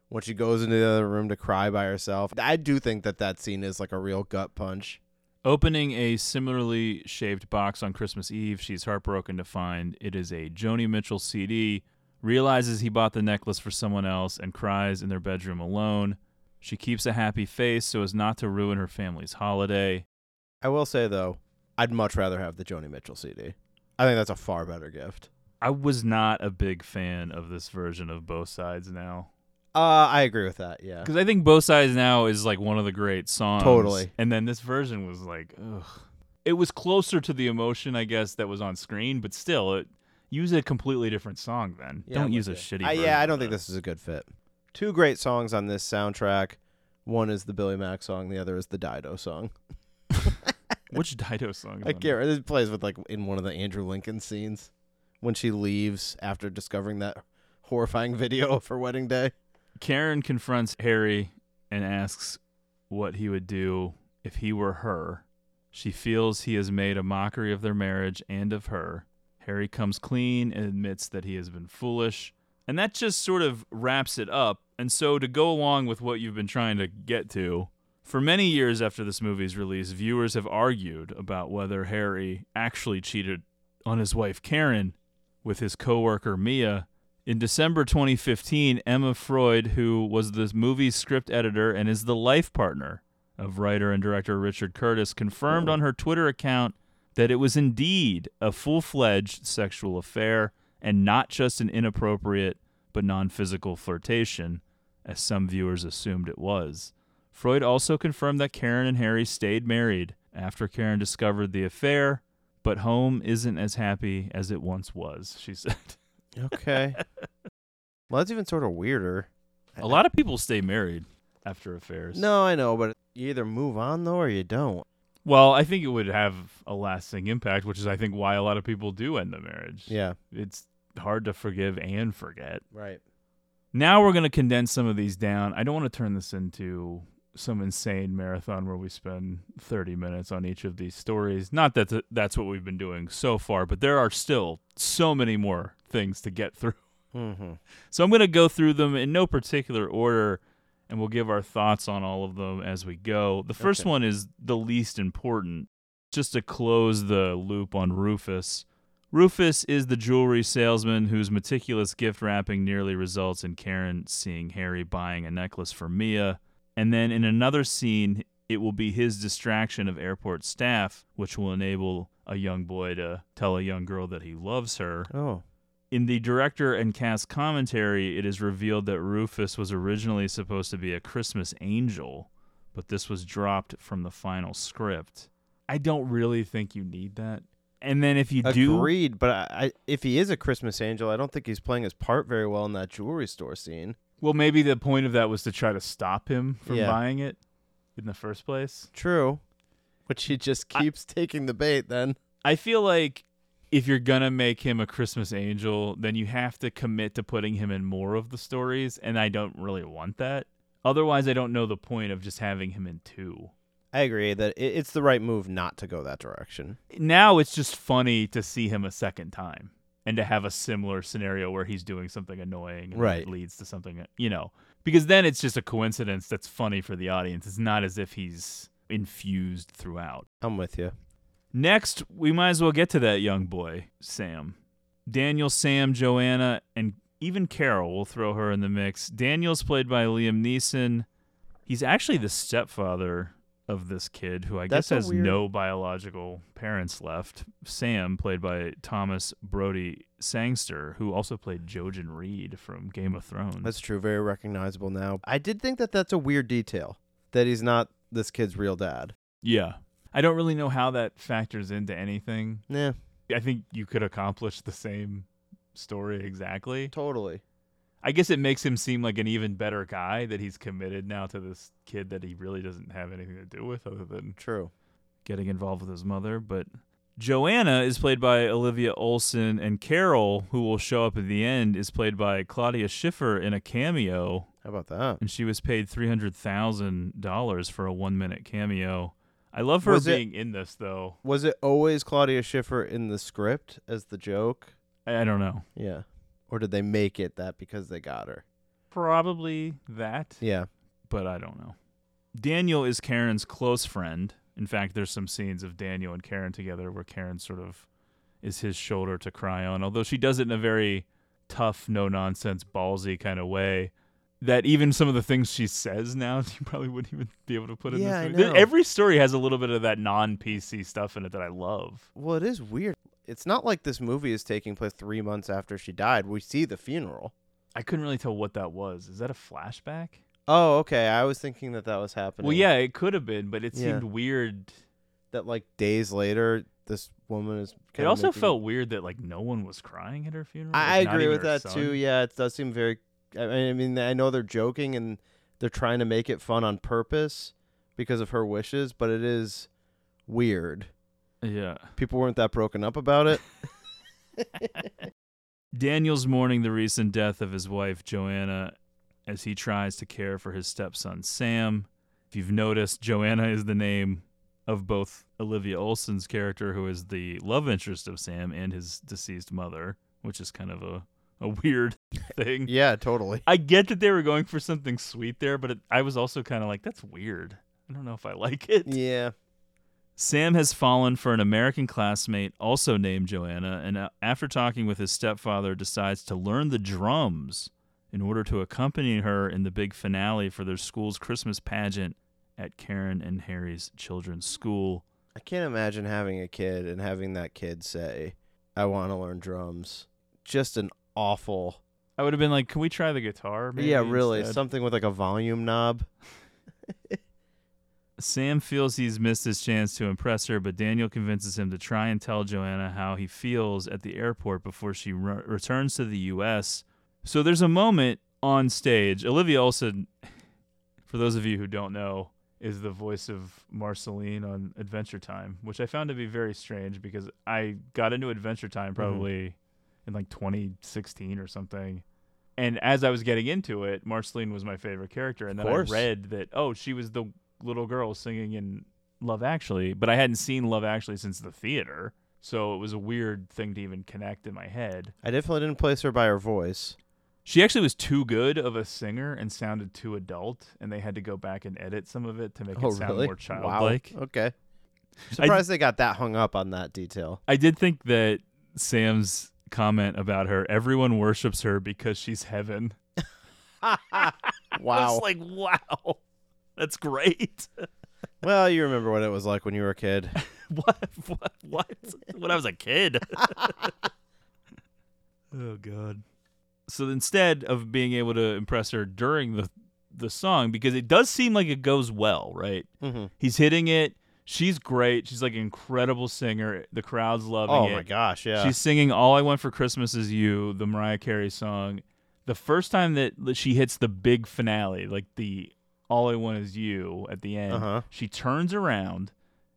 when she goes into the other room to cry by herself. I do think that that scene is like a real gut punch. Opening a similarly shaped box on Christmas Eve, she's heartbroken to find it is a Joni Mitchell CD, realizes he bought the necklace for someone else, and cries in their bedroom alone. She keeps a happy face so as not to ruin her family's holiday. I will say though, I'd much rather have the Joni Mitchell CD. I think that's a far better gift. I was not a big fan of this version of Both Sides Now. Uh, I agree with that. Yeah. Because I think Both Sides Now is like one of the great songs. Totally. And then this version was like, ugh. It was closer to the emotion, I guess, that was on screen, but still, it use a completely different song then. Yeah, don't use a with shitty. I, yeah, I don't think this is a good fit. Two great songs on this soundtrack. One is the Billy Mack song. The other is the Dido song. [LAUGHS] [LAUGHS] Which Dido song? I can't. remember. It plays with like in one of the Andrew Lincoln scenes when she leaves after discovering that horrifying video of her wedding day. Karen confronts Harry and asks what he would do if he were her. She feels he has made a mockery of their marriage and of her. Harry comes clean and admits that he has been foolish. And that just sort of wraps it up. And so, to go along with what you've been trying to get to, for many years after this movie's release, viewers have argued about whether Harry actually cheated on his wife Karen with his coworker Mia. In December 2015, Emma Freud, who was the movie's script editor and is the life partner of writer and director Richard Curtis, confirmed on her Twitter account that it was indeed a full fledged sexual affair and not just an inappropriate but non physical flirtation, as some viewers assumed it was. Freud also confirmed that Karen and Harry stayed married after Karen discovered the affair, but home isn't as happy as it once was, she said. [LAUGHS] Okay. [LAUGHS] well, that's even sort of weirder. A lot of people stay married after affairs. No, I know, but you either move on though or you don't. Well, I think it would have a lasting impact, which is I think why a lot of people do end the marriage. Yeah. It's hard to forgive and forget. Right. Now we're going to condense some of these down. I don't want to turn this into some insane marathon where we spend 30 minutes on each of these stories. Not that th- that's what we've been doing so far, but there are still so many more things to get through. Mm-hmm. So I'm going to go through them in no particular order and we'll give our thoughts on all of them as we go. The first Okay. one is the least important. Just to close the loop on Rufus. Rufus is the jewelry salesman whose meticulous gift wrapping nearly results in Karen seeing Harry buying a necklace for Mia. And then in another scene, it will be his distraction of airport staff, which will enable a young boy to tell a young girl that he loves her. Oh. In the director and cast commentary, it is revealed that Rufus was originally supposed to be a Christmas angel, but this was dropped from the final script. I don't really think you need that. And then if you do Agreed, but I, I, if he is a Christmas angel, I don't think he's playing his part very well in that jewelry store scene. Well, maybe the point of that was to try to stop him from Yeah. buying it in the first place. True. Which he just keeps taking the bait then. I feel like if you're gonna make him a Christmas angel, then you have to commit to putting him in more of the stories, and I don't really want that. Otherwise, I don't know the point of just having him in two. I agree that it, it's the right move not to go that direction. Now it's just funny to see him a second time and to have a similar scenario where he's doing something annoying and Right. it leads to something, you know, because then it's just a coincidence that's funny for the audience. It's not as if he's infused throughout. I'm with you. Next, we might as well get to that young boy, Sam. Daniel, Sam, Joanna, and even Carol, we'll throw her in the mix. Daniel's played by Liam Neeson. He's actually the stepfather of this kid, who I That's guess has weird- no biological parents left. Sam, played by Thomas Brody Sangster, who also played Jojen Reed from Game of Thrones. That's true. Very recognizable now. I did think that that's a weird detail that he's not this kid's real dad. Yeah. I don't really know how that factors into anything. Yeah. I think you could accomplish the same story exactly. Totally. I guess it makes him seem like an even better guy that he's committed now to this kid that he really doesn't have anything to do with other than True. getting involved with his mother. But Joanna is played by Olivia Olson, and Carol, who will show up at the end, is played by Claudia Schiffer in a cameo. How about that? And she was paid three hundred thousand dollars for a one minute cameo. I love her Was it- being in this though. Was it always Claudia Schiffer in the script as the joke? I I don't know. Yeah. Or did they make it that because they got her? Probably that. Yeah. but I don't know. Daniel is Karen's close friend. In fact, there's some scenes of Daniel and Karen together where Karen sort of is his shoulder to cry on, although she does it in a very tough, no nonsense, ballsy kind of way. That even some of the things she says now, [LAUGHS] you probably wouldn't even be able to put in Yeah, this movie. know. Every story has a little bit of that non PC stuff in it that I love. Well, it is weird. It's not like this movie is taking place three months after she died. We see the funeral. I couldn't really tell what that was. Is that a flashback? Oh, okay. I was thinking that that was happening. Well, yeah, it could have been, but it Yeah. seemed weird. That like days later, this woman is. It kinda also making- felt weird that like no one was crying at her funeral. I, I like, not agree even with her that son. too. Yeah, it does seem very. I mean, I mean, I know they're joking and they're trying to make it fun on purpose because of her wishes, but it is weird. Yeah. People weren't that broken up about it. [LAUGHS] [LAUGHS] Daniel's mourning the recent death of his wife, Joanna, as he tries to care for his stepson, Sam. If you've noticed, Joanna is the name of both Olivia Olson's character, who is the love interest of Sam, and his deceased mother, which is kind of a, a weird [LAUGHS] thing. Yeah, totally. I get that they were going for something sweet there, but it, I was also kind of like, that's weird. I don't know if I like it. Yeah. Sam has fallen for an American classmate also named Joanna, and uh, after talking with his stepfather, decides to learn the drums in order to accompany her in the big finale for their school's Christmas pageant at Karen and Harry's children's school. I can't imagine having a kid and having that kid say, I want to learn drums. Just an awful. I would have been like, "Can we try the guitar?" Maybe yeah, really. instead?" Something with like a volume knob. [LAUGHS] Sam feels he's missed his chance to impress her, but Daniel convinces him to try and tell Joanna how he feels at the airport before she re- returns to the U.S. So there's a moment on stage. Olivia Olson, for those of you who don't know, is the voice of Marceline on Adventure Time, which I found to be very strange because I got into Adventure Time Mm-hmm. probably in like 2016 or something. And as I was getting into it, Marceline was my favorite character. And then I read that, oh, she was the little girl singing in Love Actually, but I hadn't seen Love Actually since the theater. So it was a weird thing to even connect in my head. I definitely didn't place her by her voice. She actually was too good of a singer and sounded too adult, and they had to go back and edit some of it to make Oh, it sound really? more Wow. childlike. Okay. Surprised they got that hung up on that detail. I did think that Sam's comment about her, everyone worships her because she's heaven. [LAUGHS] Wow. [LAUGHS] was like, wow, that's great. [LAUGHS] well, you remember what it was like when you were a kid. [LAUGHS] what? What? What? when I was a kid. [LAUGHS] oh god. So instead of being able to impress her during the the song, because it does seem like it goes well, right? Mm-hmm. He's hitting it. She's great. She's like an incredible singer. The crowd's loving Oh it. Oh my gosh, yeah. She's singing "All I Want for Christmas Is You," the Mariah Carey song. The first time that that she hits the big finale, like the "All I Want Is You" at the end, Uh-huh. she turns around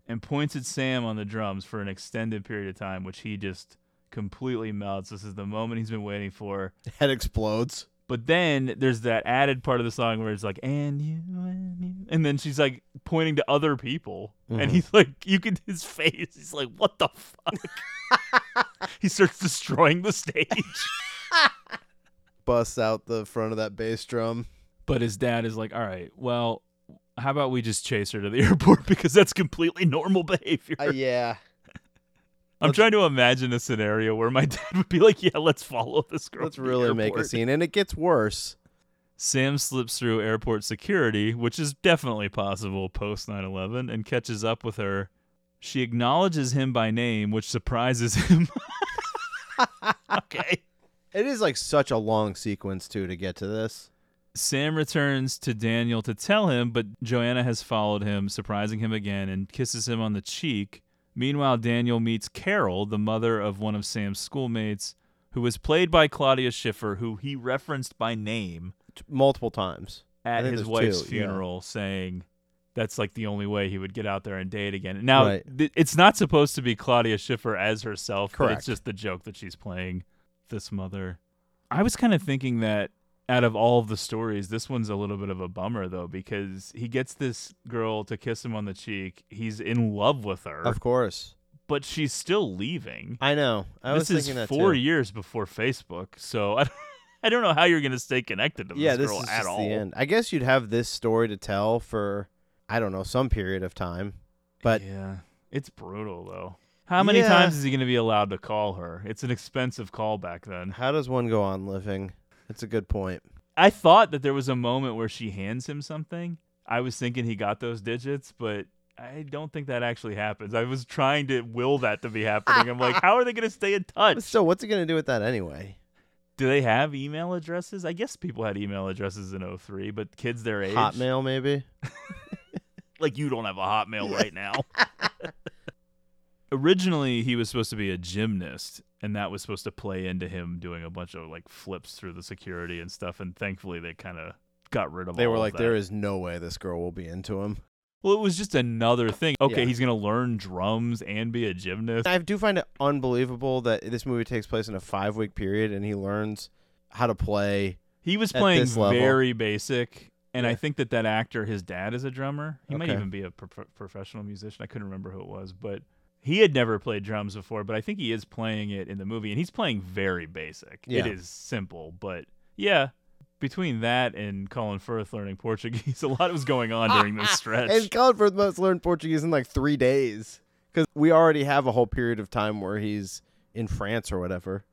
and points at Sam on the drums for an extended period of time, which he just completely melts. This is the moment he's been waiting for. Head explodes. But then there's that added part of the song where it's like, and you, and you. And then she's like pointing to other people. Mhm. And he's like, you can, his face, he's like, what the fuck? [LAUGHS] he starts destroying the stage. [LAUGHS] Busts out the front of that bass drum. But his dad is like, all right, well, how about we just chase her to the [LAUGHS] airport because that's completely normal behavior. Uh, yeah. [LAUGHS] I'm trying to imagine a scenario where my [LAUGHS] dad would be like, yeah, let's follow this girl. Let's really make a scene. And it gets worse. Sam slips through airport security, which is definitely possible post 9 11, and catches up with her. She acknowledges him by name, which surprises him. okay. It is like such a long sequence, too, to get to this. Sam returns to Daniel to tell him, but Joanna has followed him, surprising him again, and kisses him on the cheek. Meanwhile, Daniel meets Carol, the mother of one of Sam's schoolmates, who was played by Claudia Schiffer, who he referenced by name Multiple times. At his wife's two, yeah. funeral, saying that's like the only way he would get out there and date again. Now, Right. th- it's not supposed to be Claudia Schiffer as herself, but Correct. it's just the joke that she's playing this mother. I was kind of thinking that out of all of the stories, this one's a little bit of a bummer though, because he gets this girl to kiss him on the cheek. He's in love with her, Of course. but she's still leaving. I know. I was this is that four too. years before Facebook, so [LAUGHS] I, I don't know how you're going to stay connected to yeah, this this girl is at all. the end. I guess you'd have this story to tell for, I don't know, some period of time. But yeah, it's brutal though. How many Yeah. times is he going to be allowed to call her? It's an expensive call back then. how does one go on living? It's a good point. I thought that there was a moment where she hands him something. I was thinking he got those digits, but I don't think that actually happens. I was trying to will that to be happening. I'm like, [LAUGHS] how are they going to stay in touch? So what's he gonna do with that anyway? Do they have email addresses? I guess people had email addresses in 03, but kids their age. Hotmail maybe. [LAUGHS] like you don't have a hotmail right [LAUGHS] now. Originally, he was supposed to be a gymnast, and that was supposed to play into him doing a bunch of like flips through the security and stuff. And thankfully, they kind of got rid of. All. They were like, there is no way this girl will be into him. Well, it was just another thing. Okay, Yeah. he's gonna learn drums and be a gymnast. I do find it unbelievable that this movie takes place in a five week period and he learns how to play. He was playing very basic, And I think that that actor, his dad is a drummer. He might even be a pro- professional musician. I couldn't remember who it was, but he had never played drums before. But I think he is playing it in the movie, and he's playing very basic. Yeah. It is simple, but yeah. Between that and Colin Firth learning [LAUGHS] Portuguese, a lot was going on during this [LAUGHS] stretch. And Colin Firth must learn Portuguese in like three days because we already have a whole period of time where he's in France or whatever.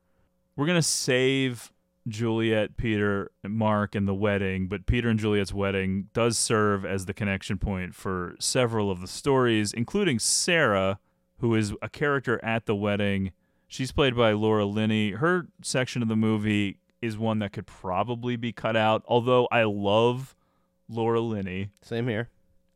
We're gonna save Juliet, Peter, Mark, and the wedding, but Peter and Juliet's wedding does serve as the connection point for several of the stories, including Sarah, who is a character at the wedding. She's played by Laura Linney. Her section of the movie is one that could probably be cut out, although I love Laura Linney. Same here.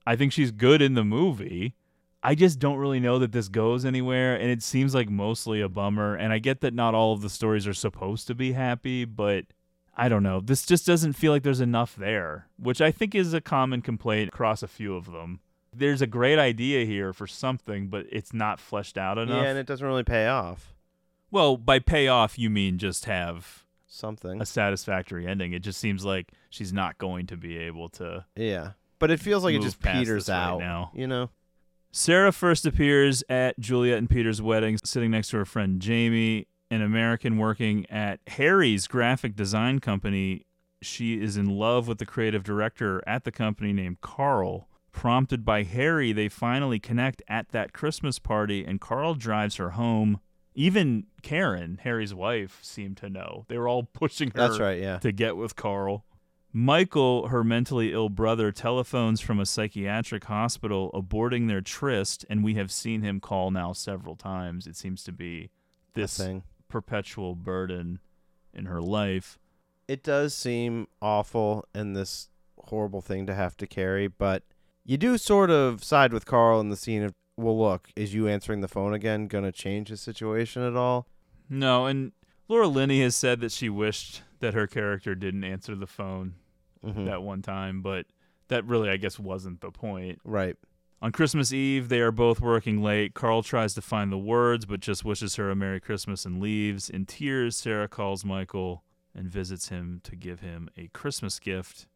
I think she's good in the movie. I just don't really know that this goes anywhere, and it seems like mostly a bummer. And I get that not all of the stories are supposed to be happy, but I don't know. This just doesn't feel like there's enough there, which I think is a common complaint across a few of them. There's a great idea here for something, but it's not fleshed out enough. Yeah, and it doesn't really pay off. well, by payoff, you mean just have Something. a satisfactory ending. It just seems like she's not going to be able to. Yeah. But it feels like it just peters this right out now. You know? Sarah first appears at Juliet and Peter's wedding, sitting next to her friend Jamie, an American working at Harry's graphic design company. She is in love with the creative director at the company named Carl. Prompted by Harry, they finally connect at that Christmas party, and Carl drives her home. Even Karen, Harry's wife, seemed to know. They were all pushing her That's right, yeah. to get with Carl. Michael, her mentally ill brother, telephones from a psychiatric hospital aborting their tryst, and we have seen him call now several times. It seems to be this perpetual burden in her life. It does seem awful and this horrible thing to have to carry, but you do sort of side with Carl in the scene of, well, look, is you answering the phone again going to change the situation at all? No, and Laura Linney has said that she wished that her character didn't answer the phone Mhm. that one time, but that really, I guess, wasn't the point. Right. On Christmas Eve, they are both working late. Carl tries to find the words, but just wishes her a Merry Christmas and leaves. In tears, Sarah calls Michael and visits him to give him a Christmas gift.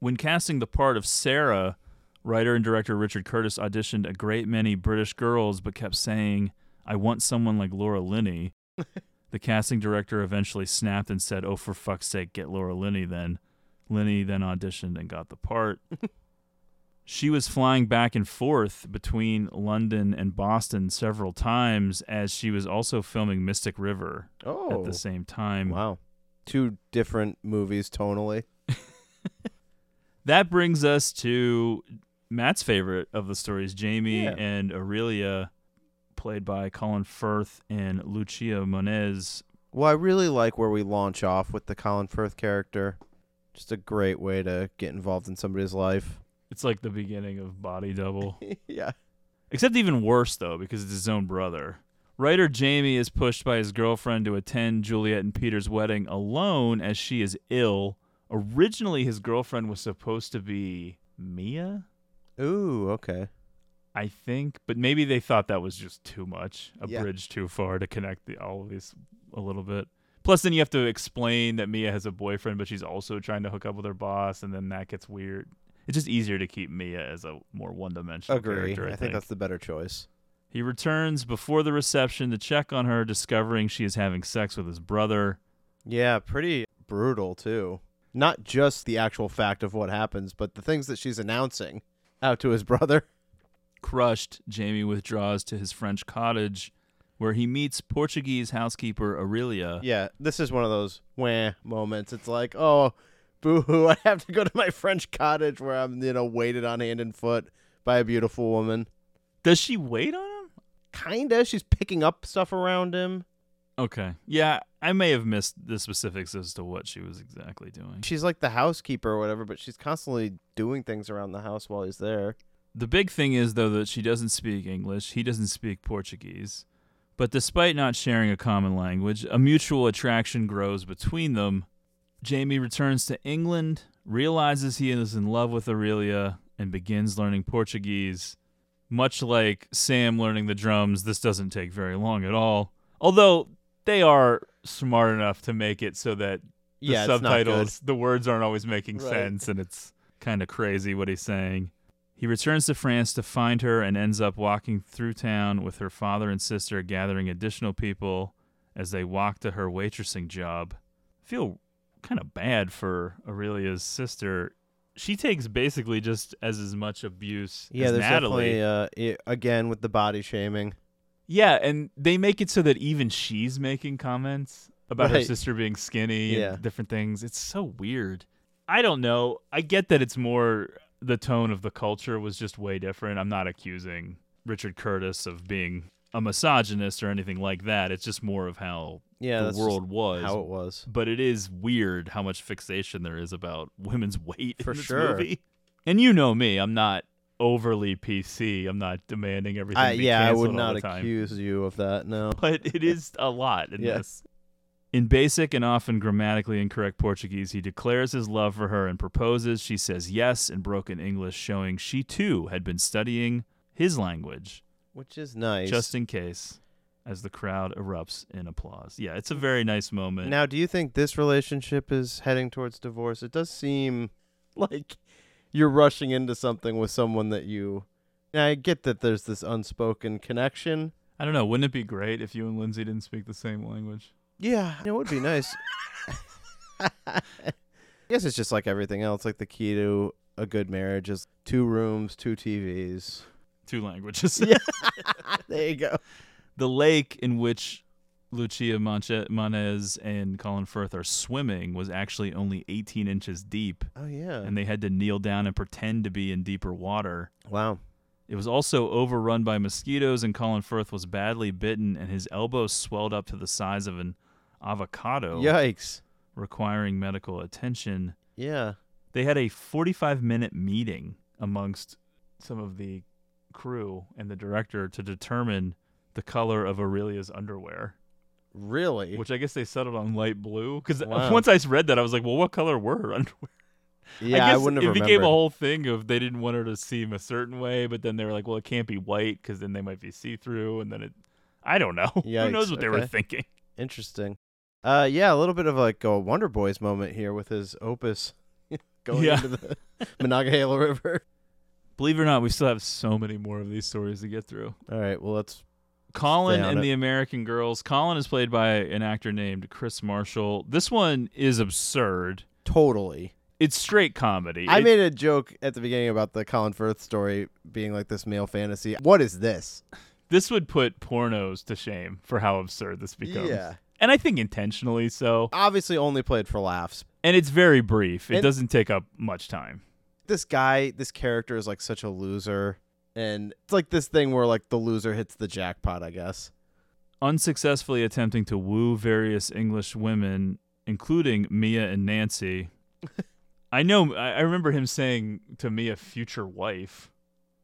When casting the part of Sarah, writer and director Richard Curtis auditioned a great many British girls, but kept saying, I want someone like Laura Linney. [LAUGHS] the casting director eventually snapped and said, Oh, for fuck's sake, get Laura Linney then. Linney then auditioned and got the part. [LAUGHS] She was flying back and forth between London and Boston several times as she was also filming Mystic River at Oh. the same time. Wow. Two different movies tonally. [LAUGHS] That brings us to Matt's favorite of the stories, Jamie Yeah. and Aurelia, played by Colin Firth and Lucia Moniz. Well, I really like where we launch off with the Colin Firth character. Just a great way to get involved in somebody's life. It's like the beginning of Body Double. [LAUGHS] yeah. Except even worse, though, because it's his own brother. Writer Jamie is pushed by his girlfriend to attend Juliet and Peter's wedding alone as she is ill. Originally, his girlfriend was supposed to be Mia, Ooh, okay. I think, but maybe they thought that was just too much, a Yeah. bridge too far to connect the, all of these a little bit. Plus, then you have to explain that Mia has a boyfriend, but she's also trying to hook up with her boss, and then that gets weird. It's just easier to keep Mia as a more one-dimensional Agree. character. I, I think that's the better choice. he returns before the reception to check on her, discovering she is having sex with his brother. Yeah, pretty brutal too. Not just the actual fact of what happens, but the things that she's announcing out to his brother. Crushed, Jamie withdraws to his French cottage, where he meets Portuguese housekeeper Aurelia. Yeah, this is one of those wah moments. It's like, oh, boo hoo, [LAUGHS] I have to go to my French cottage where I'm, you know, waited on hand and foot by a beautiful woman. Does she wait on him? Kinda. She's picking up stuff around him. Okay. Yeah, I may have missed the specifics as to what she was exactly doing. She's like the housekeeper or whatever, but she's constantly doing things around the house while he's there. The big thing is, though, that she doesn't speak English, he doesn't speak Portuguese. But despite not sharing a common language, a mutual attraction grows between them. Jamie returns to England, realizes he is in love with Aurelia, and begins learning Portuguese. Much like Sam learning the drums, this doesn't take very long at all. Although they are smart enough to make it so that the Yeah, it's not good. subtitles, the words aren't always making Right. sense, and it's kind of crazy what he's saying. He returns to France to find her and ends up walking through town with her father and sister, gathering additional people as they walk to her waitressing job. I feel kind of bad for Aurelia's sister. She takes basically just as as much abuse Yeah, as there's Natalie. definitely uh, i again with the body shaming. Yeah, and they make it so that even she's making comments about her sister being skinny Yeah. and different things. It's so weird. I don't know. I get that it's more the tone of the culture was just way different. I'm not accusing Richard Curtis of being a misogynist or anything like that. It's just more of how Yeah, the world was. how it was. But it is weird how much fixation there is about women's [LAUGHS] weight For in this sure. movie. And you know me, I'm not overly PC. I'm not demanding everything. I, yeah, I would not accuse you of that. No, [LAUGHS] but it is a lot in Yeah. this. In basic and often grammatically incorrect Portuguese, he declares his love for her and proposes. She says yes in broken English, showing she too had been studying his language, which is nice. just in case, as the crowd erupts in applause. Yeah, it's a very nice moment. Now, do you think this relationship is heading towards divorce? It does seem [LAUGHS] like you're rushing into something with someone that you. And I get that there's this unspoken connection. I don't know. Wouldn't it be great if you and Lindsay didn't speak the same language? Yeah, it would be nice. [LAUGHS] I guess it's just like everything else. Like the key to a good marriage is two rooms, two TVs. Two languages. Yeah. [LAUGHS] there you go. The lake in which Lucia Moniz and Colin Firth are swimming was actually only 18 inches deep. Oh yeah. And they had to kneel down and pretend to be in deeper water. Wow. It was also overrun by mosquitoes, and Colin Firth was badly bitten, and his elbow swelled up to the size of an avocado. Yikes. Requiring medical attention. Yeah. They had a 45 minute meeting amongst some of the crew and the director to determine the color of Aurelia's underwear. Really? Which I guess they settled on light blue. Because Wow. once I read that, I was like, well, what color were her [LAUGHS] underwear? Yeah, I guess wouldn't it have became a whole thing of they didn't want her to seem a certain way, but then they were like, well, it can't be white because then they might be see through, and then it. I don't know. [LAUGHS] Who knows Yikes, what they were thinking? [LAUGHS] Interesting. Uh, yeah, a little bit of like a Wonder Boys moment here with his opus going Yeah. into the Monongahela River. Believe it or not, we still have so many more of these stories to get through. All right, well let's. Colin and it. the American Girls. Colin is played by an actor named Chris Marshall. This one is absurd. Totally. It's straight comedy. I It- made a joke at the beginning about the Colin Firth story being like this male fantasy. What is this? this would put pornos to shame for how absurd this becomes. Yeah. And I think intentionally so. Obviously, only played for laughs. And it's very brief. It And- doesn't take up much time. This guy, this character is like such a loser, and it's like this thing where like the loser hits the jackpot. I guess. Unsuccessfully attempting to woo various English women, including Mia and Nancy. [LAUGHS] I know. I I remember him saying to Mia, "Future wife."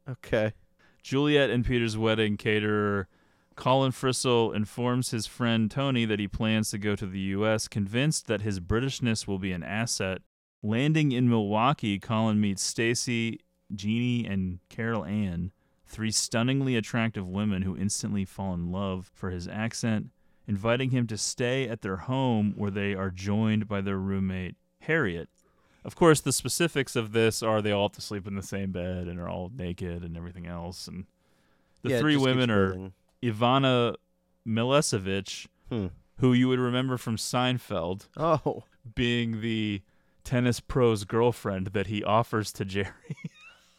Okay. Juliet and Peter's wedding caterer Colin Frissell informs his friend Tony that he plans to go to the U.S., convinced that his Britishness will be an asset. Landing in Milwaukee, Colin meets Stacy, Jeannie, and Carol Ann, three stunningly attractive women who instantly fall in love for his accent, inviting him to stay at their home where they are joined by their roommate, Harriet. Of course, the specifics of this are they all have to sleep in the same bed and are all naked and everything else. And the Yeah, three women are building. Ivana Milicevic, Hmm. who you would remember from Seinfeld, Oh. being the tennis pro's girlfriend that he offers to Jerry. [LAUGHS]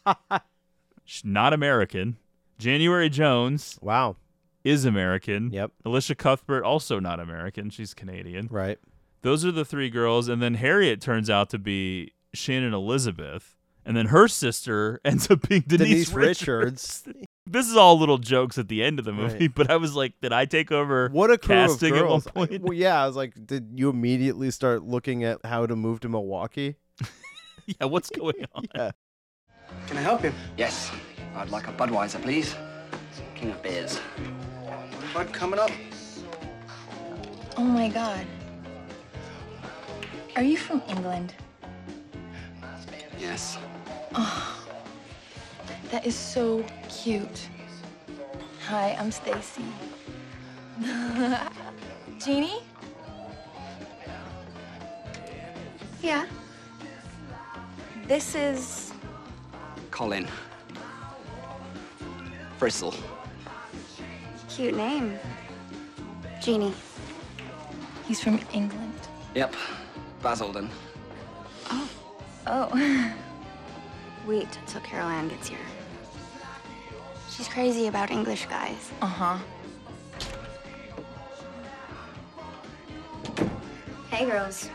[LAUGHS] Not American. January Jones. Wow. Is American. Yep. Elisha Cuthbert, also not American. She's Canadian. Right. Those are the three girls. And then Harriet turns out to be Shannon Elizabeth. And then her sister [LAUGHS] ends up being Denise, Denise Richards. Richards. [LAUGHS] this is all little jokes at the end of the movie, Right. but I was like, did I take over What a crew casting of at one point? Well, yeah, I was like, did you immediately start looking at how to move to Milwaukee? yeah, what's going on? Yeah. Can I help you? Yes. I'd like a Budweiser, please. King of beers. Bud coming up. Oh my god. Are you from England? Yes. Oh, that is so cute. Hi, I'm Stacy. [LAUGHS] Jeannie? Yeah. This is. Colin. Frissell. Cute name. Jeannie. He's from England. Yep. Basildon. Oh. [LAUGHS] Wait till Carol Ann gets here. She's crazy about English guys. Uh huh. Hey, girls.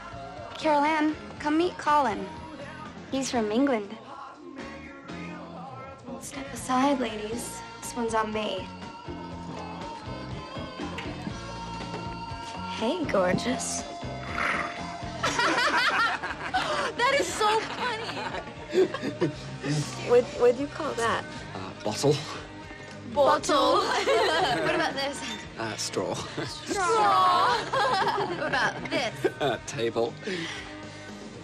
Carol Ann, come meet Colin. He's from England. Step aside, ladies. This one's on me. Hey, gorgeous. [LAUGHS] that is so funny. What what'd you call that? Uh, bottle. Bottle. [LAUGHS] what about this? Uh, straw. Straw. [LAUGHS] what about this? uh, table.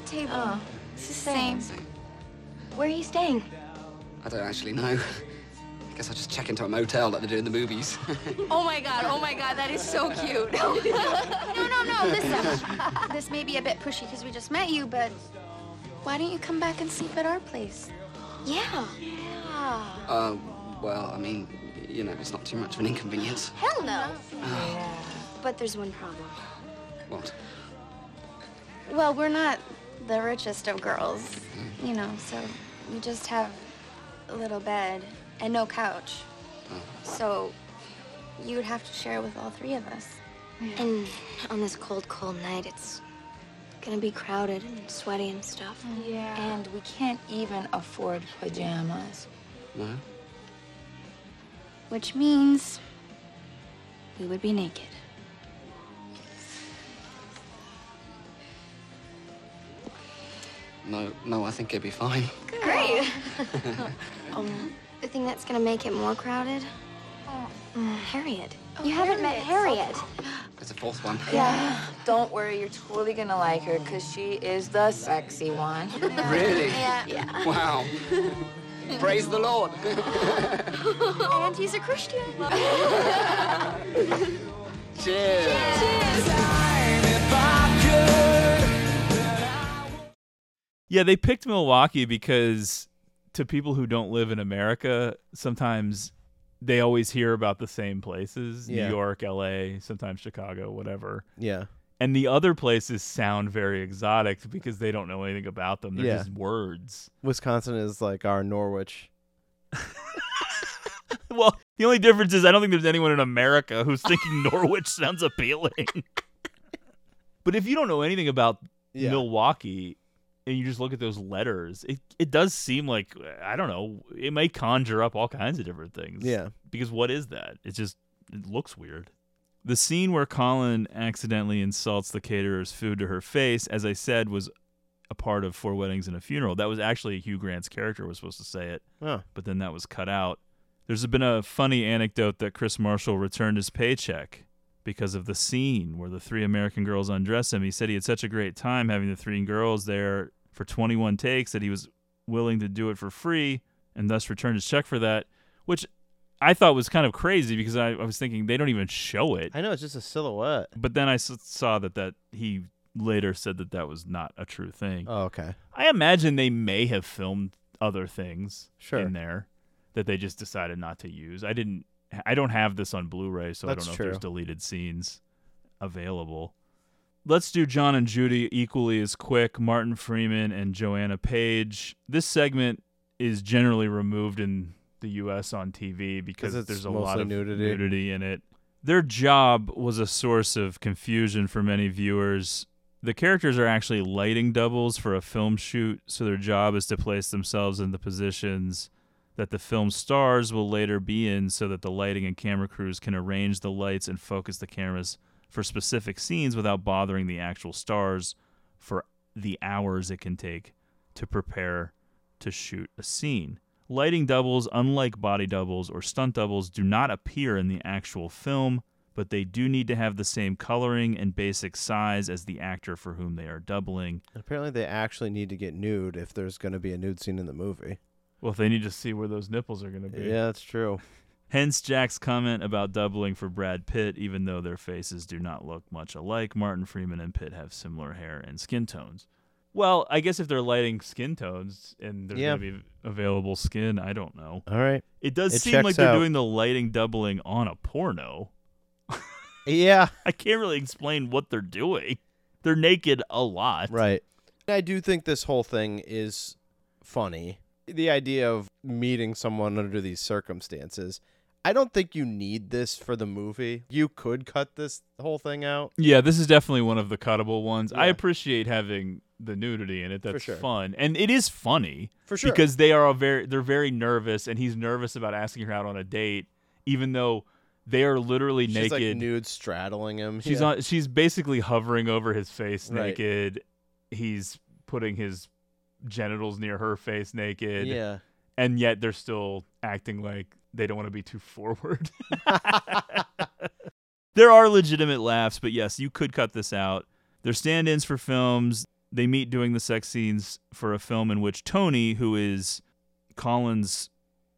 Table. Oh, it's the same. Where are you staying? I don't actually know. I guess I'll just check into a motel like they do in the movies. [LAUGHS] Oh my god, oh my god, that is so cute. [LAUGHS] no, no, no. Listen, this may be a bit pushy because we just met you, but why don't you come back and sleep at our place? Yeah. Yeah. uh, well, I mean, you know, it's not too much of an inconvenience. Hell no. But there's one problem. What? Well, we're not the richest of girls, you know, so we just have a little bed and no couch. Mm-hmm. So you would have to share with all three of us. And on this cold, cold night, it's gonna be crowded and sweaty and stuff. Yeah. And we can't even afford pajamas. No? Which means we would be naked. No, no, I think it'd be fine. Great. [LAUGHS] um, the thing that's gonna make it more crowded? Uh, Harriet. you haven't met Harriet. There's a fourth one. Yeah. Don't worry, you're totally gonna like her because she is the sexy one. [LAUGHS] Really? Yeah. Yeah. Wow. [LAUGHS] Praise the Lord. and he's a Christian. Cheers. Cheers. Yeah, they picked Milwaukee because to people who don't live in America, sometimes they always hear about the same places Yeah. New York, LA, sometimes Chicago, whatever. Yeah. And the other places sound very exotic because they don't know anything about them. They're Yeah. just words. Wisconsin is like our Norwich. [LAUGHS] Well, the only difference is I don't think there's anyone in America who's thinking [LAUGHS] Norwich sounds appealing. [LAUGHS] but if you don't know anything about Yeah. Milwaukee and you just look at those letters, it it does seem like I don't know, it may conjure up all kinds of different things. Yeah. Because what is that? It just it looks weird. The scene where Colin accidentally insults the caterer's food to her face, as I said, was a part of Four Weddings and a Funeral. That was actually Hugh Grant's character was supposed to say it, Oh. but then that was cut out. There's been a funny anecdote that Chris Marshall returned his paycheck because of the scene where the three American girls undress him. He said he had such a great time having the three girls there for 21 takes that he was willing to do it for free and thus returned his check for that, which I thought was kind of crazy because I, I was thinking they don't even show it. I know it's just a silhouette. But then I s- saw that that he later said that that was not a true thing. Oh, okay. I imagine they may have filmed other things Sure. in there that they just decided not to use. I didn't. I don't have this on Blu-ray, so I don't know true. if there's deleted scenes available. Let's do John and Judy equally as quick. Martin Freeman and Joanna Page. This segment is generally removed in the U.S. on TV because there's a lot of nudity. nudity in it. Their job was a source of confusion for many viewers. The characters are actually lighting doubles for a film shoot, so their job is to place themselves in the positions that the film stars will later be in so that the lighting and camera crews can arrange the lights and focus the cameras for specific scenes without bothering the actual stars for the hours it can take to prepare to shoot a scene. Lighting doubles, unlike body doubles or stunt doubles, do not appear in the actual film, but they do need to have the same coloring and basic size as the actor for whom they are doubling. And apparently, they actually need to get nude if there's going to be a nude scene in the movie. Well, if they need to see where those nipples are going to be. Yeah, that's true. Hence Jack's comment about doubling for Brad Pitt, even though their faces do not look much alike. Martin Freeman and Pitt have similar hair and skin tones. Well, I guess if they're lighting skin tones and there's Yeah. going to be available skin, I don't know. All right. It does It seem like they're out. doing the lighting doubling on a porno. Yeah. [LAUGHS] I can't really explain what they're doing. They're naked a lot. Right. I do think this whole thing is funny. The idea of meeting someone under these circumstances. I don't think you need this for the movie. You could cut this whole thing out. Yeah, this is definitely one of the cuttable ones. I appreciate having the nudity in it. That's sure. fun, and it is funny For sure. because they are a very they're very nervous, and he's nervous about asking her out on a date, even though they are literally naked. She's like nude straddling him. She's Yeah. on. She's basically hovering over his face Right. naked. He's putting his genitals near her face naked. Yeah. and yet they're still acting like they don't want to be too forward. [LAUGHS] there are legitimate laughs, but yes, you could cut this out. They're stand-ins for films. They meet doing the sex scenes for a film in which Tony, who is Colin's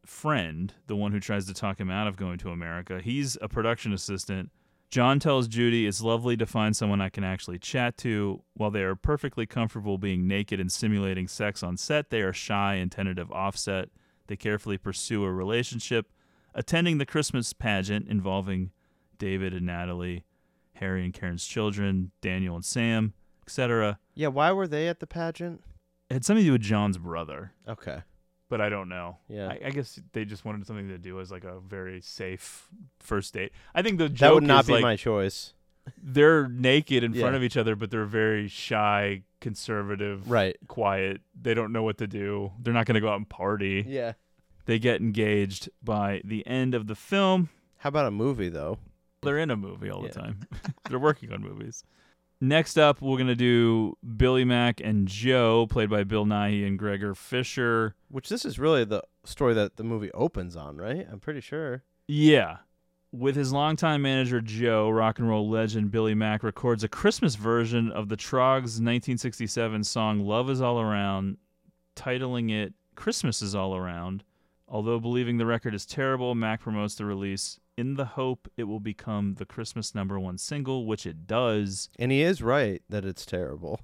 friend, the one who tries to talk him out of going to America, he's a production assistant. John tells Judy it's lovely to find someone I can actually chat to. While they are perfectly comfortable being naked and simulating sex on set, they are shy and tentative offset. They carefully pursue a relationship, attending the Christmas pageant involving David and Natalie, Harry and Karen's children, Daniel and Sam, etc. Yeah, why were they at the pageant? It had something to do with John's brother, Okay. but I don't know. Yeah. I, I guess they just wanted something to do as like a very safe first date. I think the joke That would not is, be like, my choice. They're naked in front of each other, but they're very shy, conservative, Right. quiet. They don't know what to do. They're not going to go out and party. Yeah. They get engaged by the end of the film. How about a movie though? They're in a movie all Yeah. the time. [LAUGHS] they're working on movies. Next up, we're going to do Billy Mack and Joe, played by Bill Nighy and Gregor Fisher. Which this is really the story that the movie opens on, right? I'm pretty sure. Yeah. With his longtime manager Joe, rock and roll legend Billy Mack records a Christmas version of the Troggs' 1967 song Love Is All Around, titling it Christmas Is All Around. Although believing the record is terrible, Mack promotes the release in the hope it will become the Christmas number one single, which it does. And he is right that it's terrible.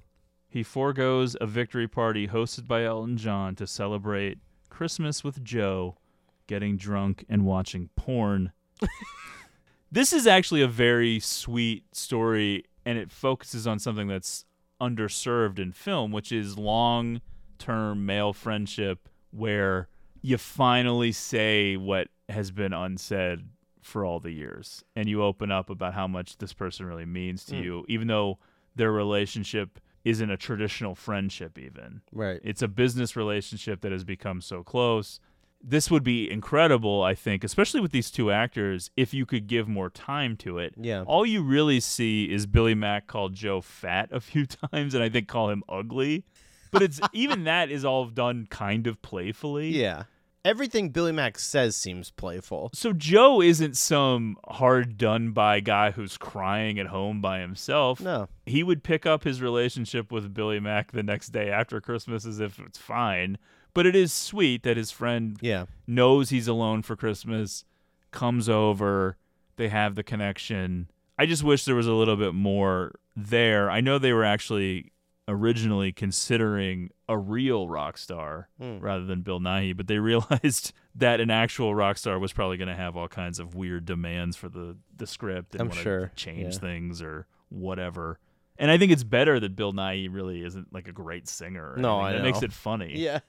He foregoes a victory party hosted by Elton John to celebrate Christmas with Joe, getting drunk and watching porn. [LAUGHS] this is actually a very sweet story, and it focuses on something that's underserved in film, which is long term male friendship where you finally say what has been unsaid for all the years and you open up about how much this person really means to Mm. you even though their relationship isn't a traditional friendship even Right. it's a business relationship that has become so close this would be incredible i think especially with these two actors if you could give more time to it Yeah. all you really see is billy mack call joe fat a few [LAUGHS] times and i think call him ugly but it's even that is all done kind of playfully Yeah. Everything Billy Mack says seems playful. so Joe isn't some hard done by guy who's crying at home by himself. No. He would pick up his relationship with Billy Mack the next day after Christmas as if it's fine. But it is sweet that his friend Yeah. knows he's alone for Christmas, comes over, they have the connection. I just wish there was a little bit more there. I know they were actually originally considering a real rock star Hmm. rather than Bill Nighy, but they [LAUGHS] realized that an actual rock star was probably going to have all kinds of weird demands for the the script and wanna sure, change yeah. things or whatever. And I think it's better that Bill Nighy really isn't like a great singer. No. I that makes it funny. Yeah.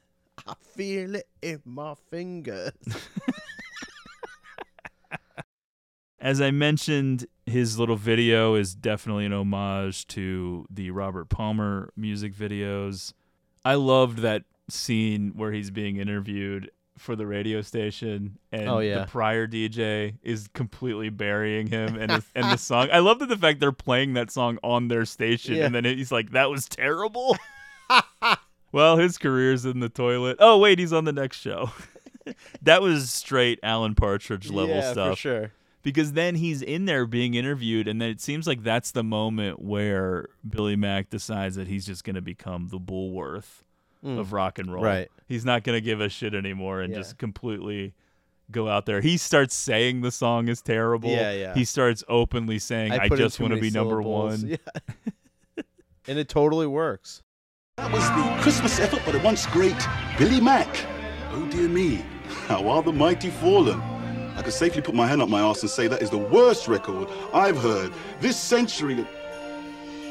I feel it in my fingers. [LAUGHS] As I mentioned, his little video is definitely an homage to the Robert Palmer music videos. I loved that scene where he's being interviewed for the radio station and Oh, yeah. the prior DJ is completely burying him and his, and the [LAUGHS] song. I love that the fact they're playing that song on their station Yeah. and then he's like that was terrible. [LAUGHS] well, his career's in the toilet. Oh, wait, he's on the next show. [LAUGHS] that was straight Alan Partridge level yeah, stuff for sure. Because then he's in there being interviewed and then it seems like that's the moment where Billy Mack decides that he's just going to become the Bulworth Mm. of rock and roll. Right. He's not going to give a shit anymore and Yeah. just completely go out there. He starts saying the song is terrible. Yeah, yeah. He starts openly saying I, put in just want to many be number 1. Yeah. [LAUGHS] and it totally works. That was the Christmas effort by the once great Billy Mack. Oh dear me, [LAUGHS] how are the mighty fallen? I could safely put my hand up my arse and say that is the worst record I've heard this century.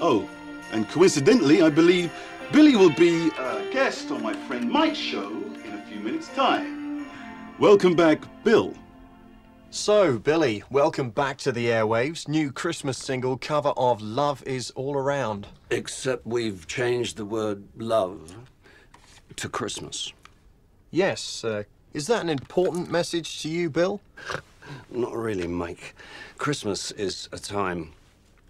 Oh, and coincidentally, I believe Billy will be a guest on my friend Mike's show in a few minutes' time. Welcome back, Bill. So, Billy, welcome back to the airwaves. New Christmas single cover of Love Is All Around. Except we've changed the word love to Christmas. Yes, uh, is that an important message to you, Bill? Not really, Mike. Christmas is a time